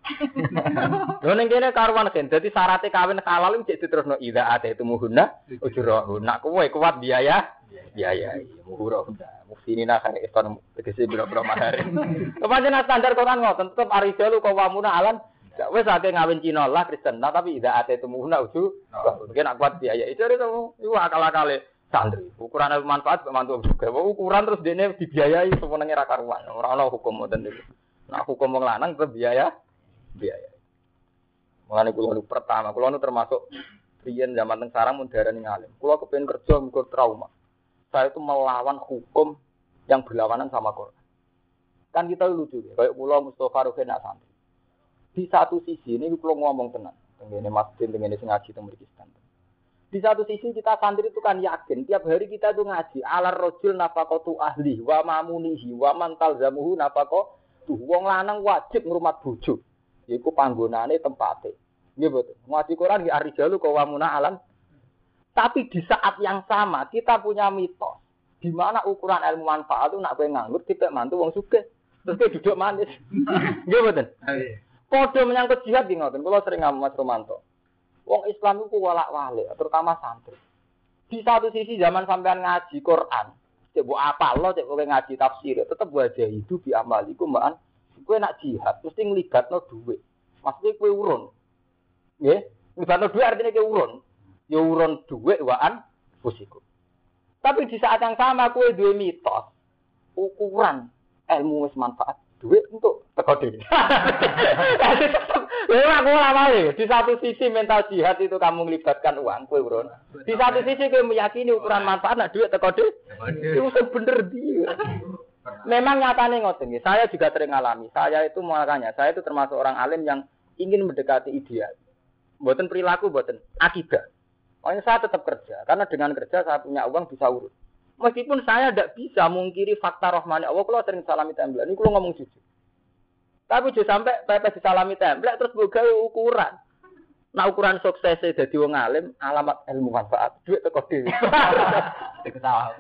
Lho ning kene karuan kan. Dadi syaratnya kawin halal iki diterusno ida ate itu muhunna ujrohu. Nak kowe kuat biaya biaya muhuro. Mufsinina kan iston tegese biro-biro mahar. Kepancen standar Quran ngoten tetep arijalu qawamuna alan wis ate ngawin Cina lah Kristen. Nah tapi ida ate itu muhunna uju. Mungkin nak kuat biaya. Itu itu akal-akale santri. Ukuran manfaat mantu juga. Ukuran terus dene dibiayai semenenge ra karuan. Ora ana hukum ngoten niku. Nah hukum wong lanang tetep biaya biaya. Mengenai kulo nu pertama, kulo nu termasuk riyen zaman teng sarang mun darani ngalim. Kulo kepengen kerja mikir trauma. Saya itu melawan hukum yang berlawanan sama Quran. Kan kita lucu ya, kayak kulo Mustafa Ruhin santri. Di satu sisi ini kulo ngomong tenang, tengene masjid, sing ngaji mriki Di satu sisi kita santri itu kan yakin tiap hari kita itu ngaji alar rojul nafakotu ahli wa mamunihi wa mantal zamuhu nafako tuh wong lanang wajib ngrumat bojo. Iku panggonane tempate. Nggih betul. Ngaji Quran di arijalu kawamuna alam. Tapi di saat yang sama kita punya mitos di mana ukuran ilmu manfaat itu nak kowe nganggur kita mantu wong sugih. Terus kowe duduk manis. Nggih betul. Padha menyangkut jihad nggih ngoten. Kula sering ngomong Mas Romanto. Wong Islam itu walak-walik, terutama santri. Di satu sisi zaman sampean ngaji Quran, cek bu apa lo cek kowe ngaji tafsir, tetep wajah hidup di amaliku mbak Kue nak jihad mesti no duit. Maksudnya kue urun. Nggih, no duit artinya kue urun. Ya urun duit waan fusiku. Tapi di saat yang sama kue dua mitos ukuran ilmu wis manfaat duit untuk teko dhewe. Ya aku awale di satu sisi mental jihad itu kamu melibatkan uang kue urun. Di satu sisi kue meyakini ukuran manfaat nak duit teko dhewe. Itu bener dia. Memang nyatanya ngoten Saya juga sering alami. Saya itu makanya saya itu termasuk orang alim yang ingin mendekati ideal. Buatan perilaku, buatan akidah. Makanya saya tetap kerja, karena dengan kerja saya punya uang bisa urus. Meskipun saya tidak bisa mungkiri fakta rohmani Allah, kalau sering salami template, ini kalau ngomong jujur. Tapi juga sampai pepes disalami template, terus buka ukuran. Nah ukuran suksesnya jadi wong alim, alamat ilmu manfaat, duit teko dhewe. Diketawa.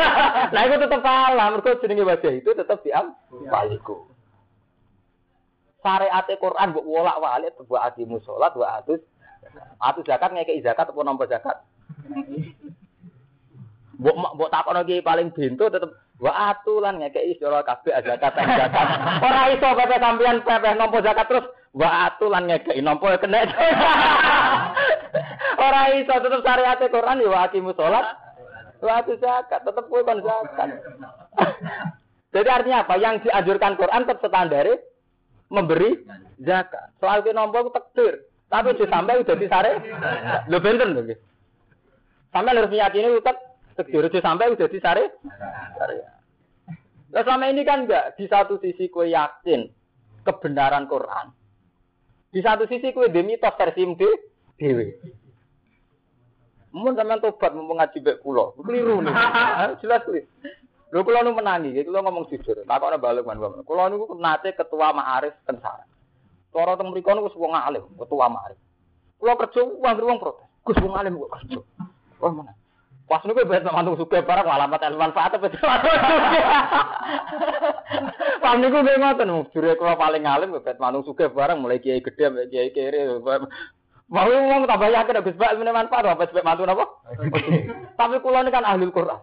nah itu tetap salah, mereka jenenge wajah itu tetap diam baliku. Syariat Quran buat wolak walik buat adimu sholat, buat atus atus zakat ngekei zakat apa nampa zakat. Buat buat takon lagi paling bintu tetap wa atulan ngekei sira kabeh zakat zakat. Ora iso pepe sampean pepe nampa zakat terus wa atulan ngekei nampa kena. Ora iso tetep syariat Quran ya wa sholat. Wa atus zakat tetep kowe kon zakat. Jadi artinya apa? Yang dianjurkan Quran tetap standar memberi zakat. Soal ke nompo ku tekdir. Tapi di sampai udah disare. Lho benten lho. Sampai harus meyakini utek tekdir di sampai udah disare. Nah selama ini kan enggak di satu sisi kue yakin kebenaran Quran. Di satu sisi kue demi mitos versi MD dewe. Mun sampean tobat mau ngaji bek kula. Keliru nih. Jelas keliru. Lho kula nu menangi, kula ngomong jujur. Takokne balik man kula. Kula niku nate ketua Ma'arif Tensara. Cara teng mriku niku wong alim, ketua Ma'arif. Kula kerja wong wong protes. Gus wong alim kok kerja. Oh mana? Pas niku bet mantung suka barang alamat ilmu manfaat apa Pas niku nggih ngoten, jure kula paling alim bet mantung suka barang mulai kiai gedhe sampai kiai kere. Mau ngomong tambah yakin Gus Bak ilmu manfaat apa sebab mantu napa? Tapi kula ini kan ahli Quran.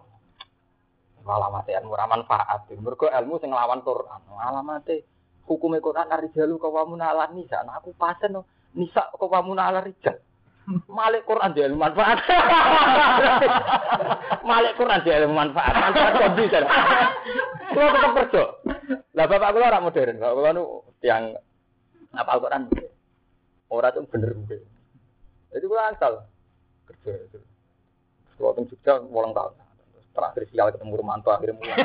Alamat ilmu ra manfaat. Mergo ilmu sing nglawan Quran. Alamate hukume Quran arijalu kawamuna ala nisa. Nah, aku pasen nisa kawamuna ala rijal. Malik Quran dia ilmu manfaat. Malik Quran dia ilmu manfaat. Manfaat kok bisa. Kulo tetep kerja. Lah bapak kula ora modern. Bapak kula nu yang apa Al-Quran. Ora tuh bener bener. Jadi kula asal kerja. Kulo teng Jogja 8 tahun terakhir sial ketemu Romanto akhirnya mulai.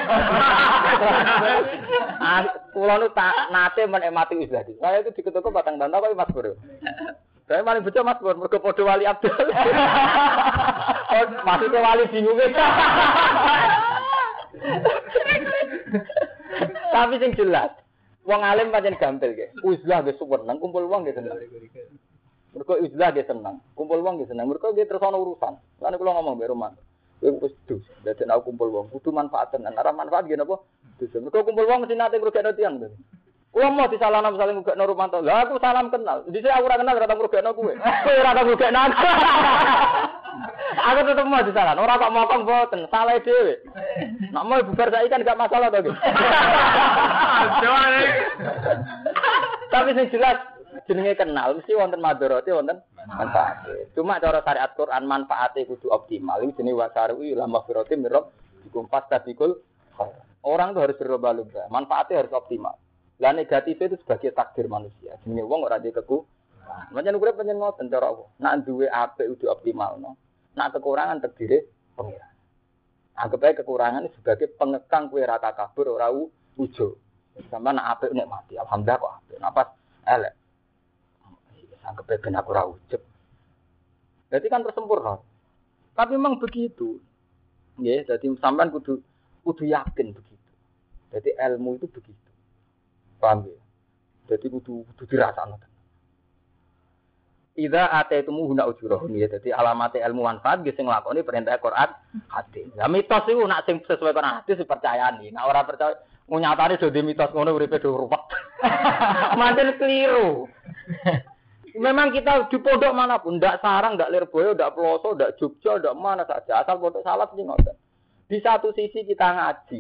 Kulo nu tak nate menikmati Uzladi. Saya itu diketuk batang bantah kok Mas Bro. Saya paling betul Mas Bro, mergo padha wali Abdul. oh, maksudnya wali bingung Tapi sing jelas, wong alim pancen gampil ge. Uzlah ge nang kumpul wong ge seneng. Mergo uzlah ge seneng, kumpul wong ge seneng. Mergo ge terus ana urusan. Lan kula ngomong be Romanto. Kowe wis dus. Dadi nek kumpul wong kudu manfaat tenan. Ora manfaat gene apa? Dus. Mergo kumpul wong mesti nate ngrugekno tiyang. Kulo mau disalahno saling ngrugekno Rumanto. Lah aku salam kenal. Dhisik aku ora kenal ora tau ngrugekno kowe. Kowe ora tau ngrugekno aku. Aku tetep mau disalahno. Ora kok mokong boten, salah dhewe. Nek mau bubar saiki kan gak masalah to, Tapi sing jelas jenenge kenal mesti wonten madharate wonten manfaat. Cuma cara syariat Quran manfaatnya kudu optimal. Ini jenis wasaru ila maghfirati mirab dikumpas tabikul. Orang tuh harus berlomba-lomba. Manfaatnya harus optimal. Lah negatifnya itu sebagai takdir manusia. Jenenge wong ora di keku. Macam urip pancen ngoten cara apa? Nak duwe apik kudu optimal no. Nak kekurangan terdiri pengira. Anggap aja kekurangan sebagai pengekang kue rata kabur ora ujo. Sama nak apik nek mati. Alhamdulillah kok apik. Napa elek anggap ben aku ora ujub. Jadi kan tersempurna. Tapi memang begitu. Ya, jadi sampean kudu kudu yakin begitu. Jadi ilmu itu begitu. Paham ya? Jadi kudu kudu dirasakno. Ida ate itu huna ujurahum ya. Jadi alamat ilmu manfaat gitu nglakoni perintah Quran hadis. Lah mitos itu nak sing sesuai Quran hadis dipercayani. Nah orang percaya nyatane do di mitos ngono uripe do ruwet. Manten keliru. Memang kita di pondok mana pun, tidak sarang, tidak lirboyo, tidak peloso, tidak jogja, tidak mana saja. Asal pondok salat sih ngoten. Di satu sisi kita ngaji.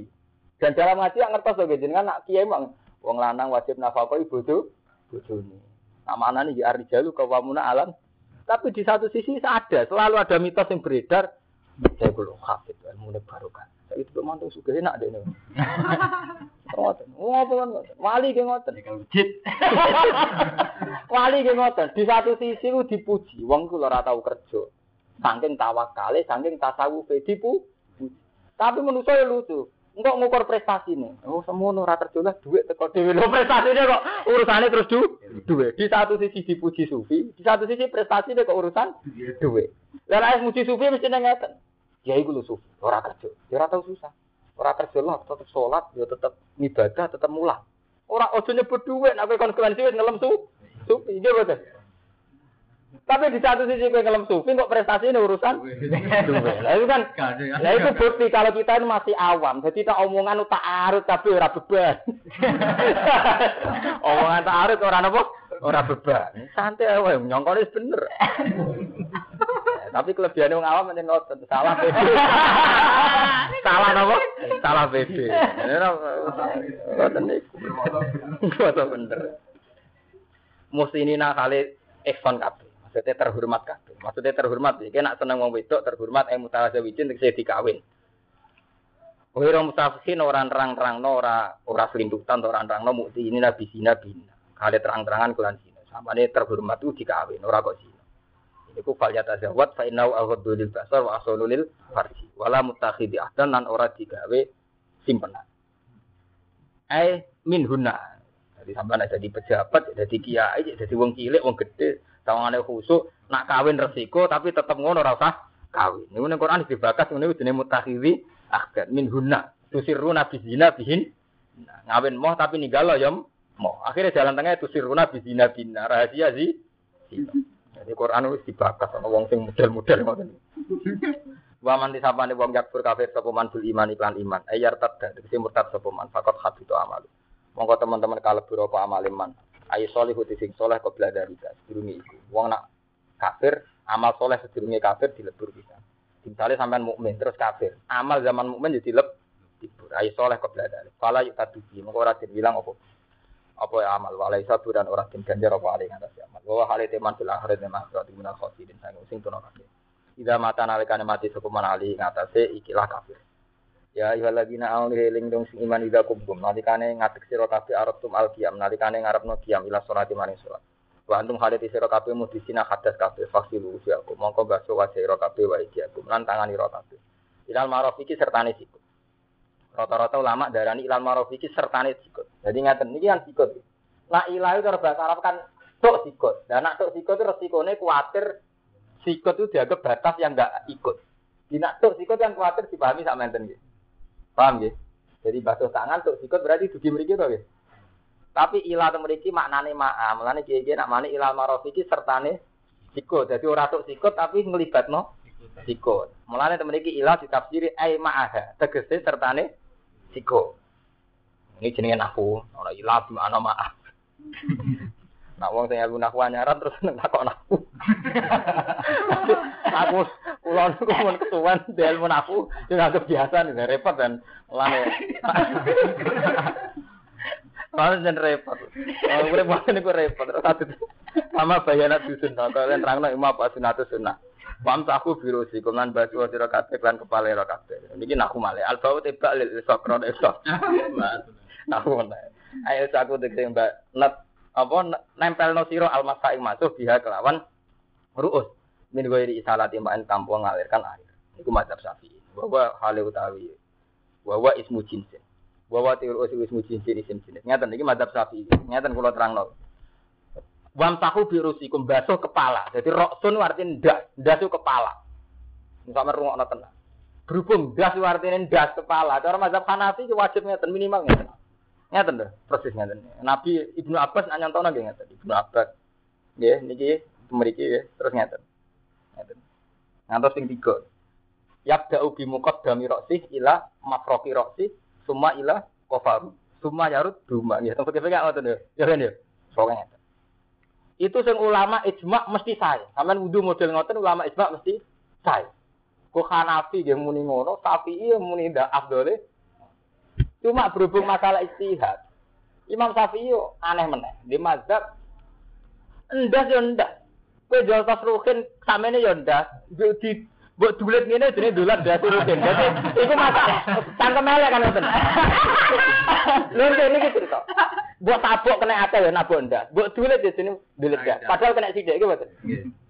Dan dalam ngaji yang ngertos jadi kan nak kiai wong lanang wajib nafkah tuh bojone. Nih ya arijalu kawamuna alam. Tapi di satu sisi ada, selalu ada mitos yang beredar. Saya belum hafid, ilmu barokah. Saya itu mantu suka enak deh nih. Ngoten. Ngoten. Wali ge ngoten. Wali ge ngoten. Di satu sisi ku dipuji, wong ku ora tau kerja. Saking tawakale, saking tasawufe dipu. Tapi manusa ya lucu. Enggak ngukur prestasi nih. Oh, semono ora terjulah duit teko dhewe lho prestasine kok urusane terus du duit. Di satu sisi dipuji sufi, di satu sisi prestasi kok urusan duit. Lah nek muji sufi mesti nang ngeten. Ya iku lho sufi, ora kerja. Ya ora susah. Ora kerja lah, tetep sholat, ya tetep ibadah, tetep mulah. Ora ojo nyebut duit, nek konsekuensi wis ngelem su. Sufi, iya betul. Tapi di satu sisi kowe ngelem sufi kok prestasi ini urusan. Lah itu kan Nah itu bukti kalau kita ini masih awam. Jadi tak omongan tak arut tapi ora beban. omongan tak arut ora apa? Ora beban. Santai wae nyongkone wis bener. tapi kelebihan wong awam meneh ngoten salah salah napa? Salah PD. Ngoten niku. Ngoten bener. Muslimina kali ihsan kabeh. Maksudnya terhormat kabeh. Maksudnya terhormat iki nek seneng wong wedok terhormat eh mutazawijin tegese dikawin. Ora mustafisin ora nerang-terangno ora ora selindutan ora nerangno mukti ini nabi sina bina. Kale terang-terangan kulan sina. Samane terhormat itu dikawin ora kok sina. Ini ku fal yata zawat fa inau lil basar wa ahsanu lil farji. Wala mutakhidi ahdan lan ora digawe simpenan. Ai min hunna. Jadi ada di pejabat, jadi kiai, jadi wong cilik, wong gede, tawangane khusuk, nak kawin resiko tapi tetep ngono ora usah kawin. Niku ning Quran dibakas ngene jenenge mutakhidhi ahdan min hunna. Tusirruna bizina bihin. Nah, ngawin moh tapi ninggalo ya moh. Akhirnya jalan tengah tusirruna bizina bina. Rahasia sih. Jadi Quran wis dibakas ana wong sing model-model ngoten. Wa man disapane wong yakfur kafir sapa man bil iman iklan iman. Ayar tadda tegese murtad sapa man fakot habitu amal. Monggo teman-teman kalebu apa amal iman. Ayo solihu sing soleh kau belajar bisa sedurunge iku. Wong nak kafir, amal soleh sedurunge kafir dilebur bisa. Misalnya sampean mukmin terus kafir, amal zaman mukmin jadi leb dilebur. Ayo soleh kau belajar. Kalau yuk tadubi, mongko ora bilang apa apa ya amal walai satu dan orang tim ganjar apa alih atas amal. Bahwa hal itu teman bilang hari teman berarti minal khosidin sangu sing tuno kafir. Mata nalikane mati sekuman alih ngatasé ikilah kafir. Ya ayyuhalladzina amanu eling dong sing iman ida kubum nalikane ngatek sira kabeh arep tum alqiyam nalikane ngarepno qiyam ila salati maring salat. Wa antum halit sira kabeh mudisina hadas kabeh fasilu usiaku mongko baso wa sira kabeh wa ijakum lan tangani ira kabeh. Ilal ma'ruf iki sertane sikut. Rata-rata ulama darani ilal ma'ruf iki sertane sikut. Jadi ngaten niki kan sikut. Nah ilah itu bahasa Arab kan tok sikut. Dan nak tok sikut itu resikone kuatir sikut itu dianggap batas yang enggak ikut. Di nak tok sikut yang kuatir dipahami sak menten gitu. Paham ya? Jadi basuh tangan untuk sikut berarti dugi mriki to ya. Tapi ilah to mriki maknane ma'a. Mulane kiye-kiye nak mani ilal marofiki sertane sikut. Jadi ora tok sikut tapi nglibatno sikut. Mulane to mriki ilah ditafsiri ai ma'aha. Tegese sertane sikut. Ini jenenge nahwu. Ora ilah di mana ma'a. Nak wong sing ilmu nahwu anyaran terus nang takok nahwu. aku kula niku mun kesuwen di ilmu nahwu yo anggap biasa nih repot dan lane. Malah jen repot. Oh, urip wae niku repot. Terus satu sama bayana dusun kok kalian terangno imam apa sunatu sunnah. Pam taku biru sih, kemudian baju sira kabeh lan kepala ira kabeh. Niki naku male. Al bau tebak lil sokron esok. Naku male. Ayo aku dek mbak net apa nempel no siro al masa ing masuk biha kelawan ruus min ghairi isalati ma'an tanpa ngalirkan air. Iku mazhab Syafi'i. Bahwa hale utawi bahwa ismu jinsin. Bahwa tiru ismu jinsin isim jenis. Ngeten iki mazhab Syafi'i. Ngeten kula terangno. Wam tahu birusikum basuh kepala. Jadi roksun artinya ndas itu kepala. Sampe rungokno tenan. Berhubung ndas itu artinya ndas kepala. Cara mazhab Hanafi wajib ngeten minimal ngeten. Ngeten lho, persis ngeten. Nabi Ibnu Abbas nak nyontona nggih ngeten. Ibnu Abbas. Nggih, niki mriki nggih, terus ngeten. Ngantos sing tiga. Yabda'u bi muqaddami ra'si ila mafroqi ra'si summa ila qafaru. Summa yarud duma nggih. Tempat kene ngoten lho. Ya kan ya. Pokoke ngeten. Itu sing ulama ijma mesti sae. Sampeyan wudu model ngoten ulama ijma mesti sae. Kok Hanafi nggih muni ngono, Syafi'i muni ndak afdole Cuma berhubung masalah istihad. Imam Syafi'i aneh meneh. Di mazhab endas ya endas. Kowe jual tas ruhin samene ya endas. Di buat dulit ngene jenenge dolan das ruhin. Dadi iku masalah. Cangkem elek kan ngoten. Lha ini iki cerita. Buat tabuk kena ate ya nabuk endas. Buat dulit ya jenenge dulit gas. Padahal kena sithik iki mboten.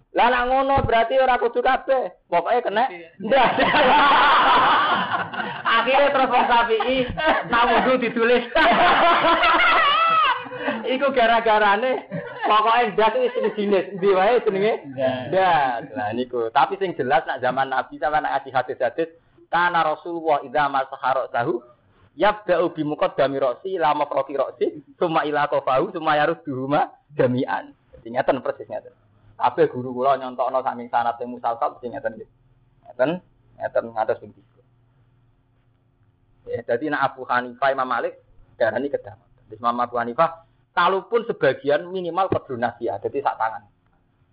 Lah nak ngono berarti ora kudu kabeh. Pokoke kena ndas. Akhirnya terus wong Syafi'i nak wudu ditulis. Iku gara-garane pokoknya ndas itu sing jenis ndi wae jenenge ndas. Lah niku, tapi sing jelas nak zaman Nabi sama nak ngaji hadis-hadis kana Rasulullah idza masahara tahu yabda'u bi muqaddami ra'si lama proki ra'si summa ila qafahu summa yarudduhuma jami'an. Jadi ngeten persis ngeten. Kabeh guru kula nyontokno saking sanate musalsal sing ngeten nggih. Ngeten, ngeten ngatos ping tiga. Ya, jadi nak Abu Hanifah Imam Malik darani kedamaian. Terus Imam Abu Hanifah, kalaupun sebagian minimal kudu nasihat, jadi sak tangan.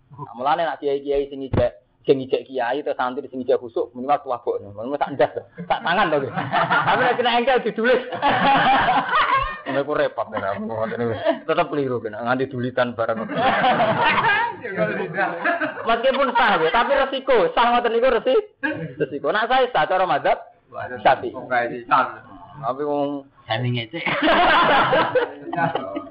Nah, mulane nak kiai-kiai sing ijek sing ijek kiai atau santri sing ijek khusuk minimal tuwa bok. Minimal tak ndas, tak tangan to. Tapi nek kena engkel ditulis. Ini aku repot ya, tetap keliru kena nganti dulitan barang. Meskipun sah ya, tapi resiko, sah ngoten niku resi, resiko. Nak saya sah cara madzhab Syafi'i. Tapi wong Sami ngecek.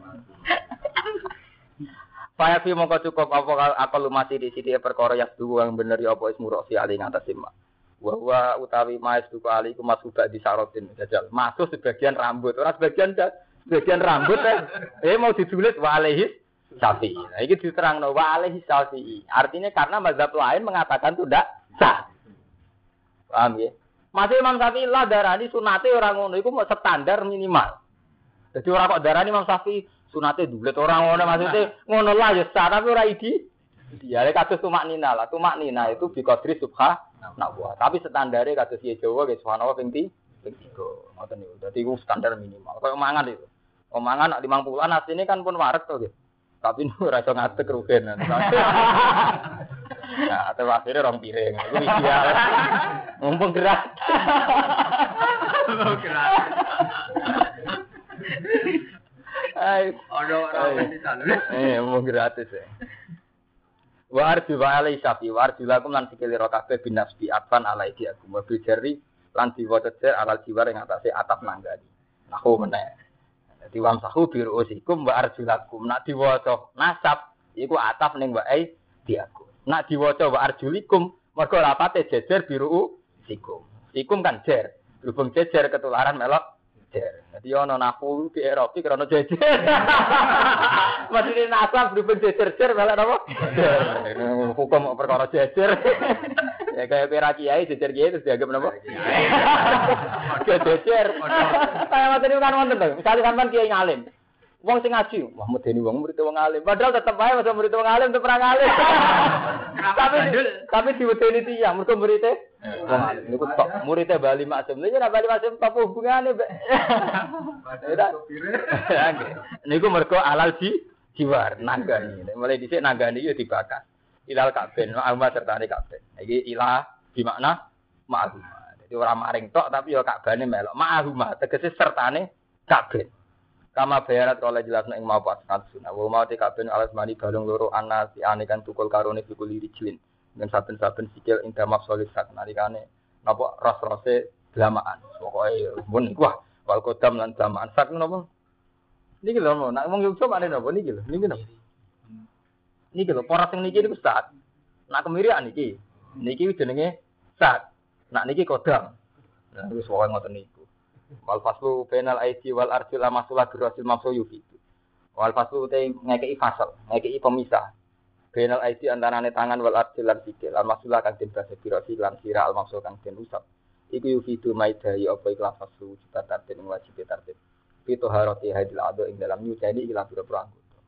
Faya fi mongko cukup apa lu masih di sini perkara yang dua yang bener ya apa ismu roksi ali ngatas sima. Wa wa utawi maes duku ali ku masuk di sarotin jajal. Masuk sebagian rambut, ora sebagian sebagian rambut eh, eh mau ditulis wa alaihi Syafi'i. Nah, ini diterangno wa alaihi Syafi'i. Artinya karena mazhab lain mengatakan itu tidak sah. Paham ya? Masih Imam Syafi'i lah darani sunate orang ngono iku standar minimal. Jadi orang kok darani Imam Syafi'i sunate dulet orang ngono maksudnya ngono lah ya sah tapi ora idi. Dia kados tumak nina lah, tumak nina itu bi qadri subha nak buat. Tapi standare kados ya Jawa ge subhanallah ping ti ping 3. Ngoten niku. Dadi iku standar minimal. Kayak mangan itu. Omangan nak 50-an asline kan pun waret to. Tapi nu ora iso ngadeg rugen. Nah, atau akhirnya rong piring. Itu ideal. Mumpung gerak. Mumpung gerak. Ay, Ono ora di sana. eh mau gratis ya. Wa arju wa alai sapi wa arju lakum lan sikili ro kabeh binasbi atfan alai di aku wa bijari lan diwaca jer alal jiwar ing atase atap nanggani. Nahu meneh. Dadi wam sahu biru usikum wa arju lakum nak diwaca nasab iku atap ning wa ai di aku. Nak diwaca wa arjulikum mergo lapate jejer biru usikum. Sikum kan jer. Berhubung jejer ketularan melok jejer. Jadi ono nahu di Eropa karena jejer. Maksudnya nasab berhubung jejer-jejer malah apa? Jejer. Hukum perkara jejer. ya kayak pira kiai jejer kiai terus dianggap apa? Jejer. Kayak itu kan wonten tuh. Misalnya sampean kiai ngalim. Wong sing ngaji, wah medeni wong murid wong alim. Padahal tetep wae masa murid wong alim tetep ora ngalim. tapi tapi diwedeni tiyang mergo muridé alim. Niku tok muridé Bali Maksum. Lha ora Bali Maksum apa hubungane, Mbak? Niku mergo alal di jiwar nanggani. Mulai dhisik nanggani yo dibakar. Ilal kabin, ma'ahuma serta ne kabin. Iki ilah di makna ma'ahuma. Jadi orang maring tok tapi yo kabane melok. Ma'ahuma tegese sertane kabin. Kama bayarat oleh jelas ing mau pas sunnah. Wa mau te kabin alas mani balung loro ana si ane kan tukul karone fikul jilin. Dan saben-saben sikil ing damak solisat nalikane napa ros-rose delamaan. Pokoke mun wah wal kodam lan delamaan sak napa Niki lho, nak wong Yogyakarta mana napa niki lho, niki lho. Niki lho, poros sing niki niku sat. Nak kemirian niki. Niki jenenge sat. Nak niki kodam. Nah, wis pokoke ngoten niku. Wal faslu penal aidi wal arjul amasula birasil mamsu yufidu. Wal faslu te ngekei fasal, ngekei pemisah. Penal aidi antarane tangan wal arjul lan sikil. Al masula kang den basa birasil lan sira al mamsu kang den usap. Iku yufidu maidai apa ikhlas faslu juta tartib wajib tartib itu haroti hadil ado ing dalam nyuceni ilang pura-pura anggota.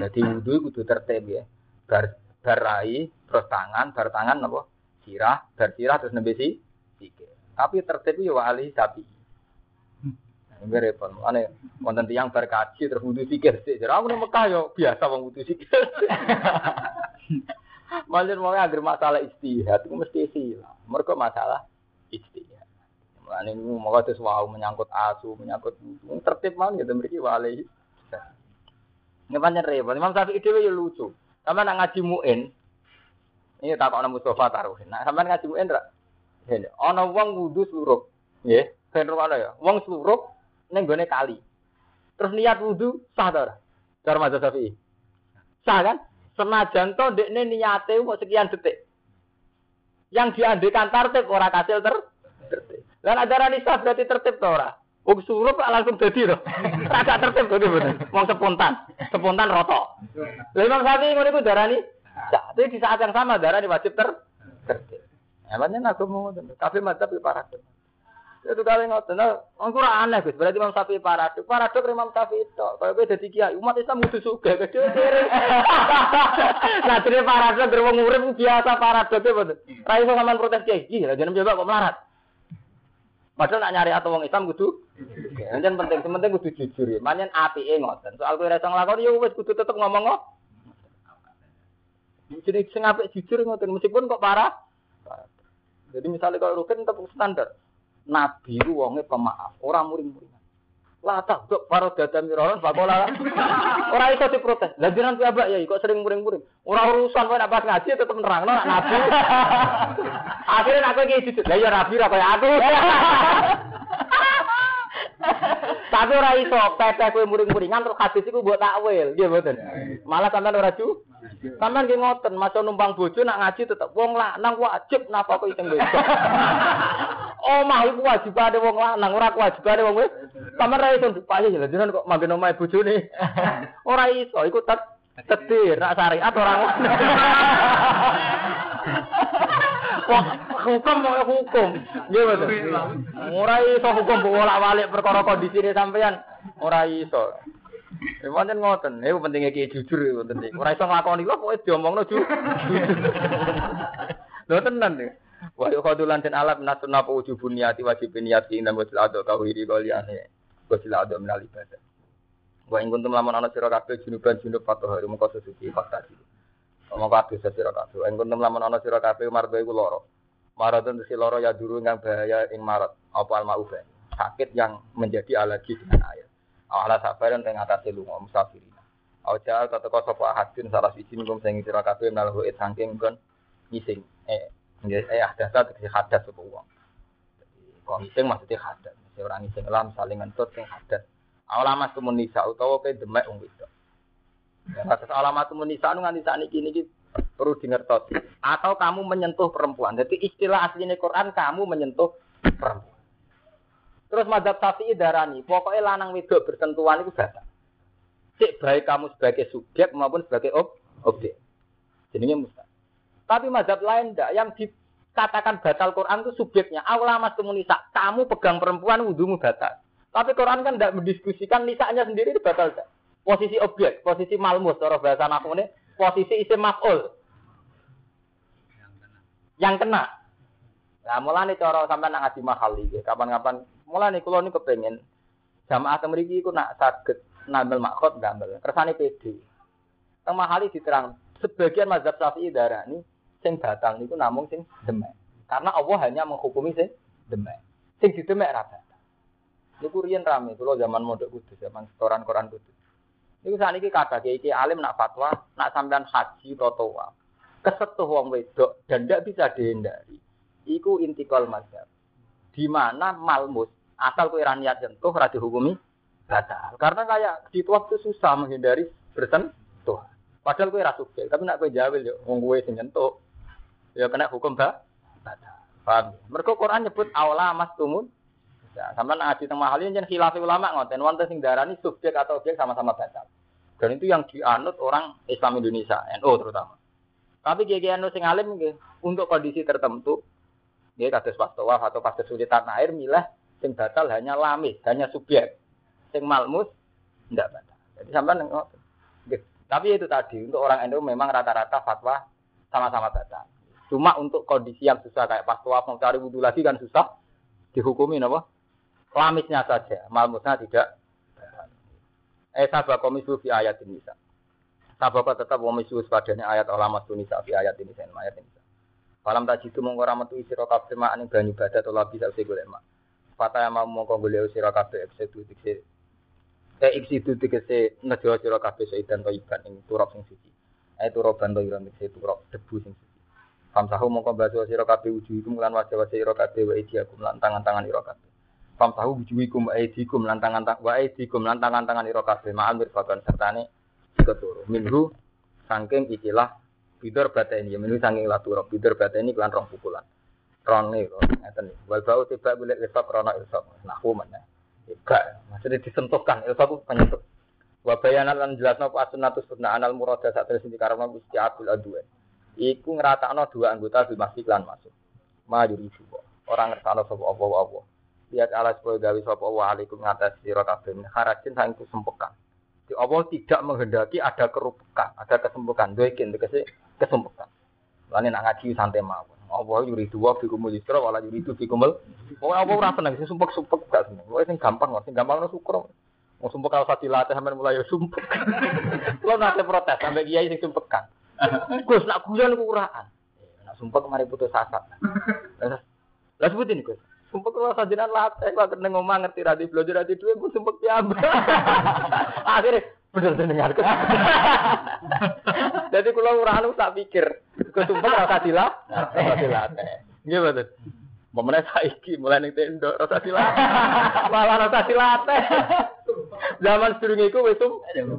Jadi wudhu kudu tertib ya. Bar barai terus tangan, bar tangan apa? Sirah, bar sirah terus nembe si sikil. Tapi tertib yo ahli sapi. Ini repot. Ane wonten tiyang bar kaji terus wudhu sikil sik. Jadi aku Mekah yo biasa wong wudhu sikil. Malah mau agar masalah istihad itu mesti silah. Mereka masalah istihad. Mulane niku mau terus wau menyangkut asu, menyangkut tertib mawon gitu mriki wali. Ini pancen repot. Imam Syafi'i dhewe ya lucu. Sama nak ngaji muin. Ini tak kok Mustafa taruh. Nah, sampean ngaji muin ra? Ini ana wong wudu sluruk. Nggih, ben ana ya. Wong sluruk ning gone kali. Terus niat wudu sah ta ora? Cara mazhab Syafi'i. Sah kan? Senajan to ndekne niate kok sekian detik. Yang diandekan tartib ora kasil ter tertib. Lan ajaran Isa berarti tertib to ora? Wong surup langsung dadi to. Agak tertib to bener. Wong spontan, spontan roto. Lah Imam Syafi'i ngono iku darani sah. Tapi di saat yang sama darani wajib ter tertib. Emangnya aku mau kafe mantap di paradok. Itu kali ngoten. Nah, ora aneh Gus. Berarti Imam Syafi'i paradok. Paradok Imam Syafi'i itu. Kalau kowe dadi kiai, umat Islam kudu kiri. Nah, dene paradok gerwong urip biasa paradok e mboten. Ra iso sampean protes kiai. Iki lah jeneng coba kok melarat. Padahal nak nyari atau wong Islam kudu Enten penting, penting kudu jujur ya. Manyen apike ngoten. Soal kowe ora iso nglakoni ya wis kudu tetep ngomong kok. Jadi sing apik jujur ngoten meskipun kok parah. parah. Jadi misalnya kalau Rukin tetap standar. Nabi itu wonge pemaaf, orang muring-muringan. Lah tak dok paro dada miroran bakola. Ora iso diprotes. Lah jenengan piyambak ya kok sering muring-muring. Ora urusan kowe nek pas ngaji tetep nerangno nak nabi. Akhirnya aku iki jujur. Lah ya rabi ra kaya aku. Tapi ora iso teteh kowe muring-muringan terus hadis iku mbok takwil, nggih mboten. Malah sampean ora ju. Sampeyan nggih ngoten, maca numpang bojo nak ngaji tetep wong lanang wajib napa kok iseng wedok. Omah iku wajibane wong lanang, ora kewajibane wong wedok. Sampeyan ora iso dipayu ya jenengan kok manggen omahe bojone. Ora iso, iku tet tetir nak syariat ora ngono. Wah, hukum mau hukum. Nggih betul. Ora iso hukum bolak-balik perkara kondisine sampean. Ora iso. Ya pancen ngoten. Iku pentingnya ki jujur iku penting. Ora iso nglakoni kok pokoke diomongno jujur. Lho tenan nih. Wa yuqadulan den alat nasun napa wujubun wajib niat ing dalam wajib ado kawiri kaliane. Wajib ado minal ibadah. Wa ing kuntum lamun ana sira kabeh junuban junub patuh hari mengko sesuci fakta Ngomong kabeh sira kabeh. Ing kuntum lamun ana sira kabeh mardo iku lara. Maradun si loro ya duru yang bahaya ing marat apa uben. Sakit yang menjadi alergi dengan air. Ala sabaran ing atase lunga musafirina. Aja teteka sapa hadin salah siji ngum sing sira kabeh nalhu it saking kon ngising. Eh nggih eh data tegese hadas sapa wong. Kok ngising maksudnya hadas. Mesti ora ngising lam saling ngentut sing hadas. Alamat tumun nisa utawa ke demek wong wedok. Ya, atas alamat tumun nisa nu nganti sakniki niki perlu dingertos. Atau kamu menyentuh perempuan. Jadi istilah aslinya Quran kamu menyentuh perempuan. Terus madhab syafi'i darani, pokoknya lanang wedok bersentuhan itu batal. Cek baik kamu sebagai subjek maupun sebagai ob objek. Jadinya mustahil. Tapi madhab lain enggak, yang dikatakan batal Quran itu subjeknya. Allah mas nisa, kamu pegang perempuan wudhumu batal. Tapi Quran kan tidak mendiskusikan nisanya sendiri itu batal enggak. Posisi objek, posisi malmus, cara bahasa naku ini, posisi isim maf'ul. Yang kena. Nah, mulai cara sampai nak ngaji mahal. Kapan-kapan mulai kula niku kepengin jamaah temriki iku nak saged nambel makhot nambel. Kersane PD. Teng mahali diterang sebagian mazhab Syafi'i darani sing batal niku namung sing demek. Karena Allah hanya menghukumi sing demek. Sing didemek ra batal. Niku riyen rame kula zaman mondok kudus, zaman setoran Quran kudus. Niku sakniki kata iki alim nak fatwa, nak sampean haji atau kesetuh wong wedok dan tidak bisa dihindari. Iku intikal mazhab. Di mana malmus asal kowe niat sentuh ora dihukumi batal. Karena kayak di waktu susah menghindari bersentuh. Padahal kowe ra suke, tapi nak kowe jawil yo wong kowe sing nyentuh ya kena hukum ba batal. Paham? Mergo Quran nyebut awla mas tumun. Ya, sama ngaji teng mahal ini khilaf ulama ngoten wonten sing darani subjek atau objek sama-sama batal. Dan itu yang dianut orang Islam Indonesia, NU terutama. Tapi kiai NU sing alim untuk kondisi tertentu dia kados pas tawaf atau pas kesulitan air milah sing batal hanya lamis, hanya subjek. Sing malmus tidak batal. Jadi sampai ngoten. Tapi itu tadi untuk orang NU memang rata-rata fatwa sama-sama batal. Cuma untuk kondisi yang susah kayak pas tawaf mau cari wudhu lagi kan susah dihukumi apa? Lamisnya saja, malmusnya tidak. Eh sabab komisu fi ayat ini. Sabab tetap komisu padanya ayat ulama sunisa fi ayat ini ayat ini. Falam tak jitu mongko metu sira kabeh mak ning banyu badat utawa bisa sing golek. Fata yang mau mongko golek sira kabeh eksitu dikse. Eh eksitu dikse nejo sira kabeh seidan to iban ing turap sing suci. Eh turaban to iran dikse turap debu sing suci. Famsahu mongko baso sira kabeh wujuhikum lan wajah-wajah sira kabeh wa idiakum lan tangan-tangan ira kabeh. Pam tahu wujuhikum aidikum lan tangan wa aidikum lan tangan-tangan ira kabeh ma'al mirfakan sertane keturu. Minhu saking ikilah bidor bata ini minhu saking laturo bidor bata ini kelan rong pukulan. rone kok ngeten. Wal bau tiba golek ilsaq krana ilsaq. Nahwu mana? Enggak, maksudnya disentuhkan itu penyentuh. Wa bayanan lan jelasno apa sunnatus sunnah anal murada sak terus dikarepno Gusti Abdul Adwa. Iku ngeratakno dua anggota bil masjid lan masuk. Maju itu orang ngersano sapa apa apa. Lihat ala supaya gawe sapa wa alaikum ngatas sira kabeh harajin sang kesempekan. Di Allah tidak menghendaki ada kerupukan, ada kesempekan. Doikin tegese kesempekan. Lane nak ngaji santai mawon. Allah yuri dua fikumul yusra wala yuri itu fikumul. Pokoke apa ora seneng sing sumpek-sumpek gak seneng. Pokoke sing gampang kok, sing gampang no syukur. Mau sumpek kalau sati latih sampai mulai ya sumpek. Lo nate protes sampai kiai sing sumpekan. Gus nak guyon ku uraan. Nak sumpek mari putus asa. Lah sebutin Gus. Sumpek kalau sajinan latih kok kena ngomong ngerti radi belajar radi duwe gue sumpek piambak. Akhirnya bener dengar. Jadi kalau uraan tak pikir, gue sumpek rasa dilah, rasa dilatih. Gimana? Pemenang saiki mulai ning tenda rasa dilatih. Malah rasa dilatih. Zaman sedurunge iku wis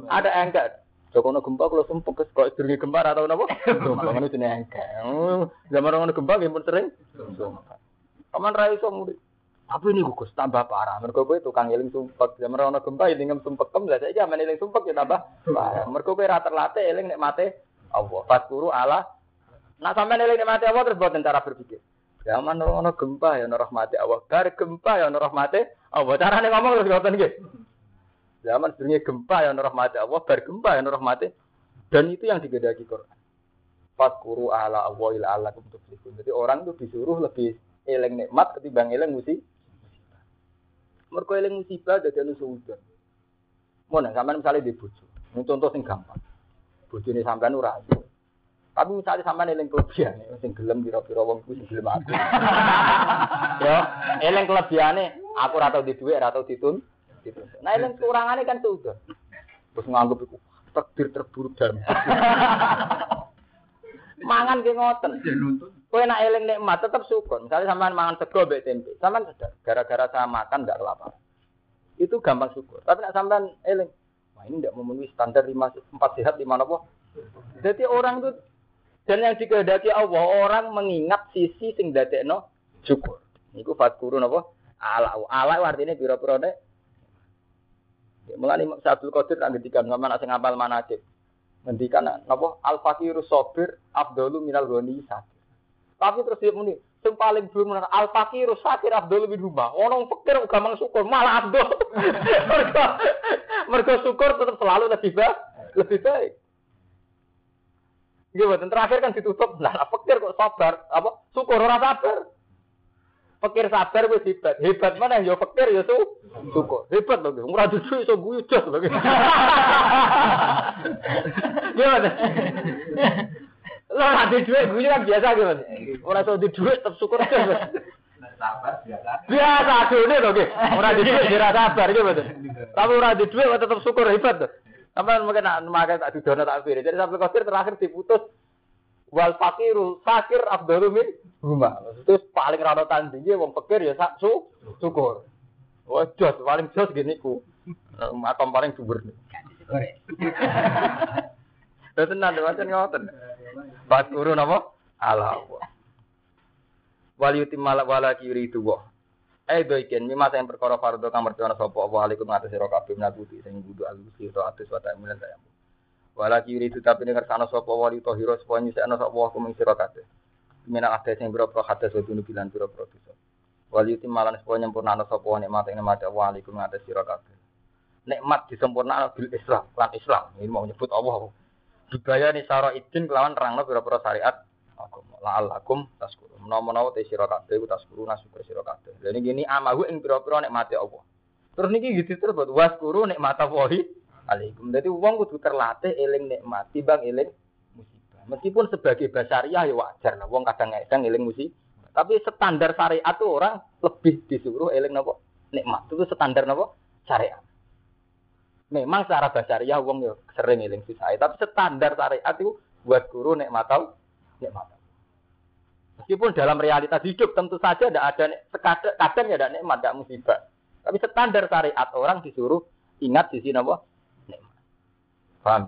ada engkat. Joko ono gempa kalau sumpek kes kok sedurunge gempa ora tau napa? Sumpek ngono jenenge engkat. Oh, Zaman ono gempa nggih pun sering. Sumpek. Paman ra iso murid. Tapi ini gugus tambah parah. Mergo kowe tukang eling sumpek. Zaman ono gempa ya ngem sumpek kem lah saiki amen eling sumpek ya tambah parah. Mergo kowe ra terlatih eling nek mate Allah. Fatkuru ala Nah sampean eling nek Allah terus boten cara berpikir. Zaman ono gempa ya ono rahmati Allah. Bar gempa ya ono rahmati Allah. Carane ngomong terus ngoten nggih. Zaman sebenarnya gempa ya ono rahmati Allah, bar gempa ya ono rahmati. Dan itu yang digedaki Quran. Fatkuru ala Allah ila Allah. Jadi orang itu disuruh lebih eling nikmat ketimbang eling musibah. Mergo eling musibah dadi anu suudan. Mun sampean misalnya di bojo. Contoh sing gampang. Bojone sampean ora ayu. Tapi misalnya sampean eling kelebihan, sing gelem pira-pira wong kuwi sing gelem aku. Yo, eling kelebihane aku ora tau di dhuwit, ora tau ditun. Nah, eling kurangane kan sudah. Terus nganggep iku takdir terburuk dalam. Mangan ki ngoten. Kowe nak eling nikmat tetep syukur. Misalnya sampean mangan sego mbek tempe, sampean sadar gara-gara saya makan enggak kelaparan. Itu gampang syukur. Tapi nak sampean eling, wah ini enggak memenuhi standar lima empat sehat lima apa? Jadi orang itu dan yang dikehendaki Allah orang mengingat sisi sing dadekno syukur. Niku fatkuru napa? Ala ala artinya pira-pira nek Mulane Imam Abdul Qadir tak ngendikan sama nak sing ngapal manakib. Ngendikan napa al faqiru sabir afdalu minal sakir. Tapi terus dia muni sing paling dhuwur menawa al faqiru sakir afdalu min huma. Ono fakir gampang syukur malah abdul. mergo mergo syukur tetap selalu lebih baik, lebih baik. Gimana? Terakhir kan ditutup, nah fakir kok sabar, apa? Syukur ora sabar. Fakir sabar wis hebat. Hebat mana ya fakir ya su syukur. Hebat lho. Ora dudu iso guyu jos lho. Gimana? Lo di duit guyu kan biasa gimana? Ora iso di duit tetep syukur aja. Sabar biasa. Biasa adone lho nggih. Ora di duit ora sabar gimana? Tapi ora di duit tetep syukur hebat tuh. Sampai mungkin nak makan tak didono tak pikir. Jadi sampai kosir terakhir diputus wal fakiru fakir abdul min huma. Terus paling rano tandingnya wong fakir ya sak su syukur. Wah jos paling jos gini ku. Makom paling subur. Ya tenan macam ngoten. Fakuru napa? Allah. Wal yutimmal wala yuridu wa. Eh doiken mimma yang perkara fardo kang mertuana sapa apa alaikum ngatus sira kabeh nabuti sing kudu alusi to atus wa ta'mulan saya. Wala kiri itu tapi dengar sana sapa wali tohiro sapa nyusekno sapa wa kuming sira kabeh. Mina ada sing boro pro hadas wa dunu bilan boro pro dosa. Wali itu malan sapa nyempurnano sapa wa nikmat ing nikmat wa alaikum ngatus sira kabeh. Nikmat disempurnakno bil Islam lan Islam. Ini mau nyebut Allah. Dibaya ni sara idin kelawan rangno boro-boro syariat agama. La'allakum taskuru. Menawa-menawa te sira kabeh ku taskuru nasukur sira kabeh. Lha niki ini amahu ing pira-pira nikmate Allah. Terus niki gitu terus buat waskuru nikmat Allahi alaikum. Jadi wong kudu terlatih eling nikmat timbang eling musibah. Meskipun sebagai basariah ya wajar lah wong kadang-kadang eling musibah. Tapi standar syariat tuh orang lebih disuruh eling nopo nikmat. Itu standar nopo syariat. Memang secara basariah wong ya sering eling susah. Tapi standar syariat itu buat guru nikmat tahu nikmat. Meskipun dalam realitas hidup tentu saja tidak ada kadang, kadang ya ada nikmat, tidak musibah. Tapi standar syariat orang disuruh ingat sisi apa? Nikmat. Paham?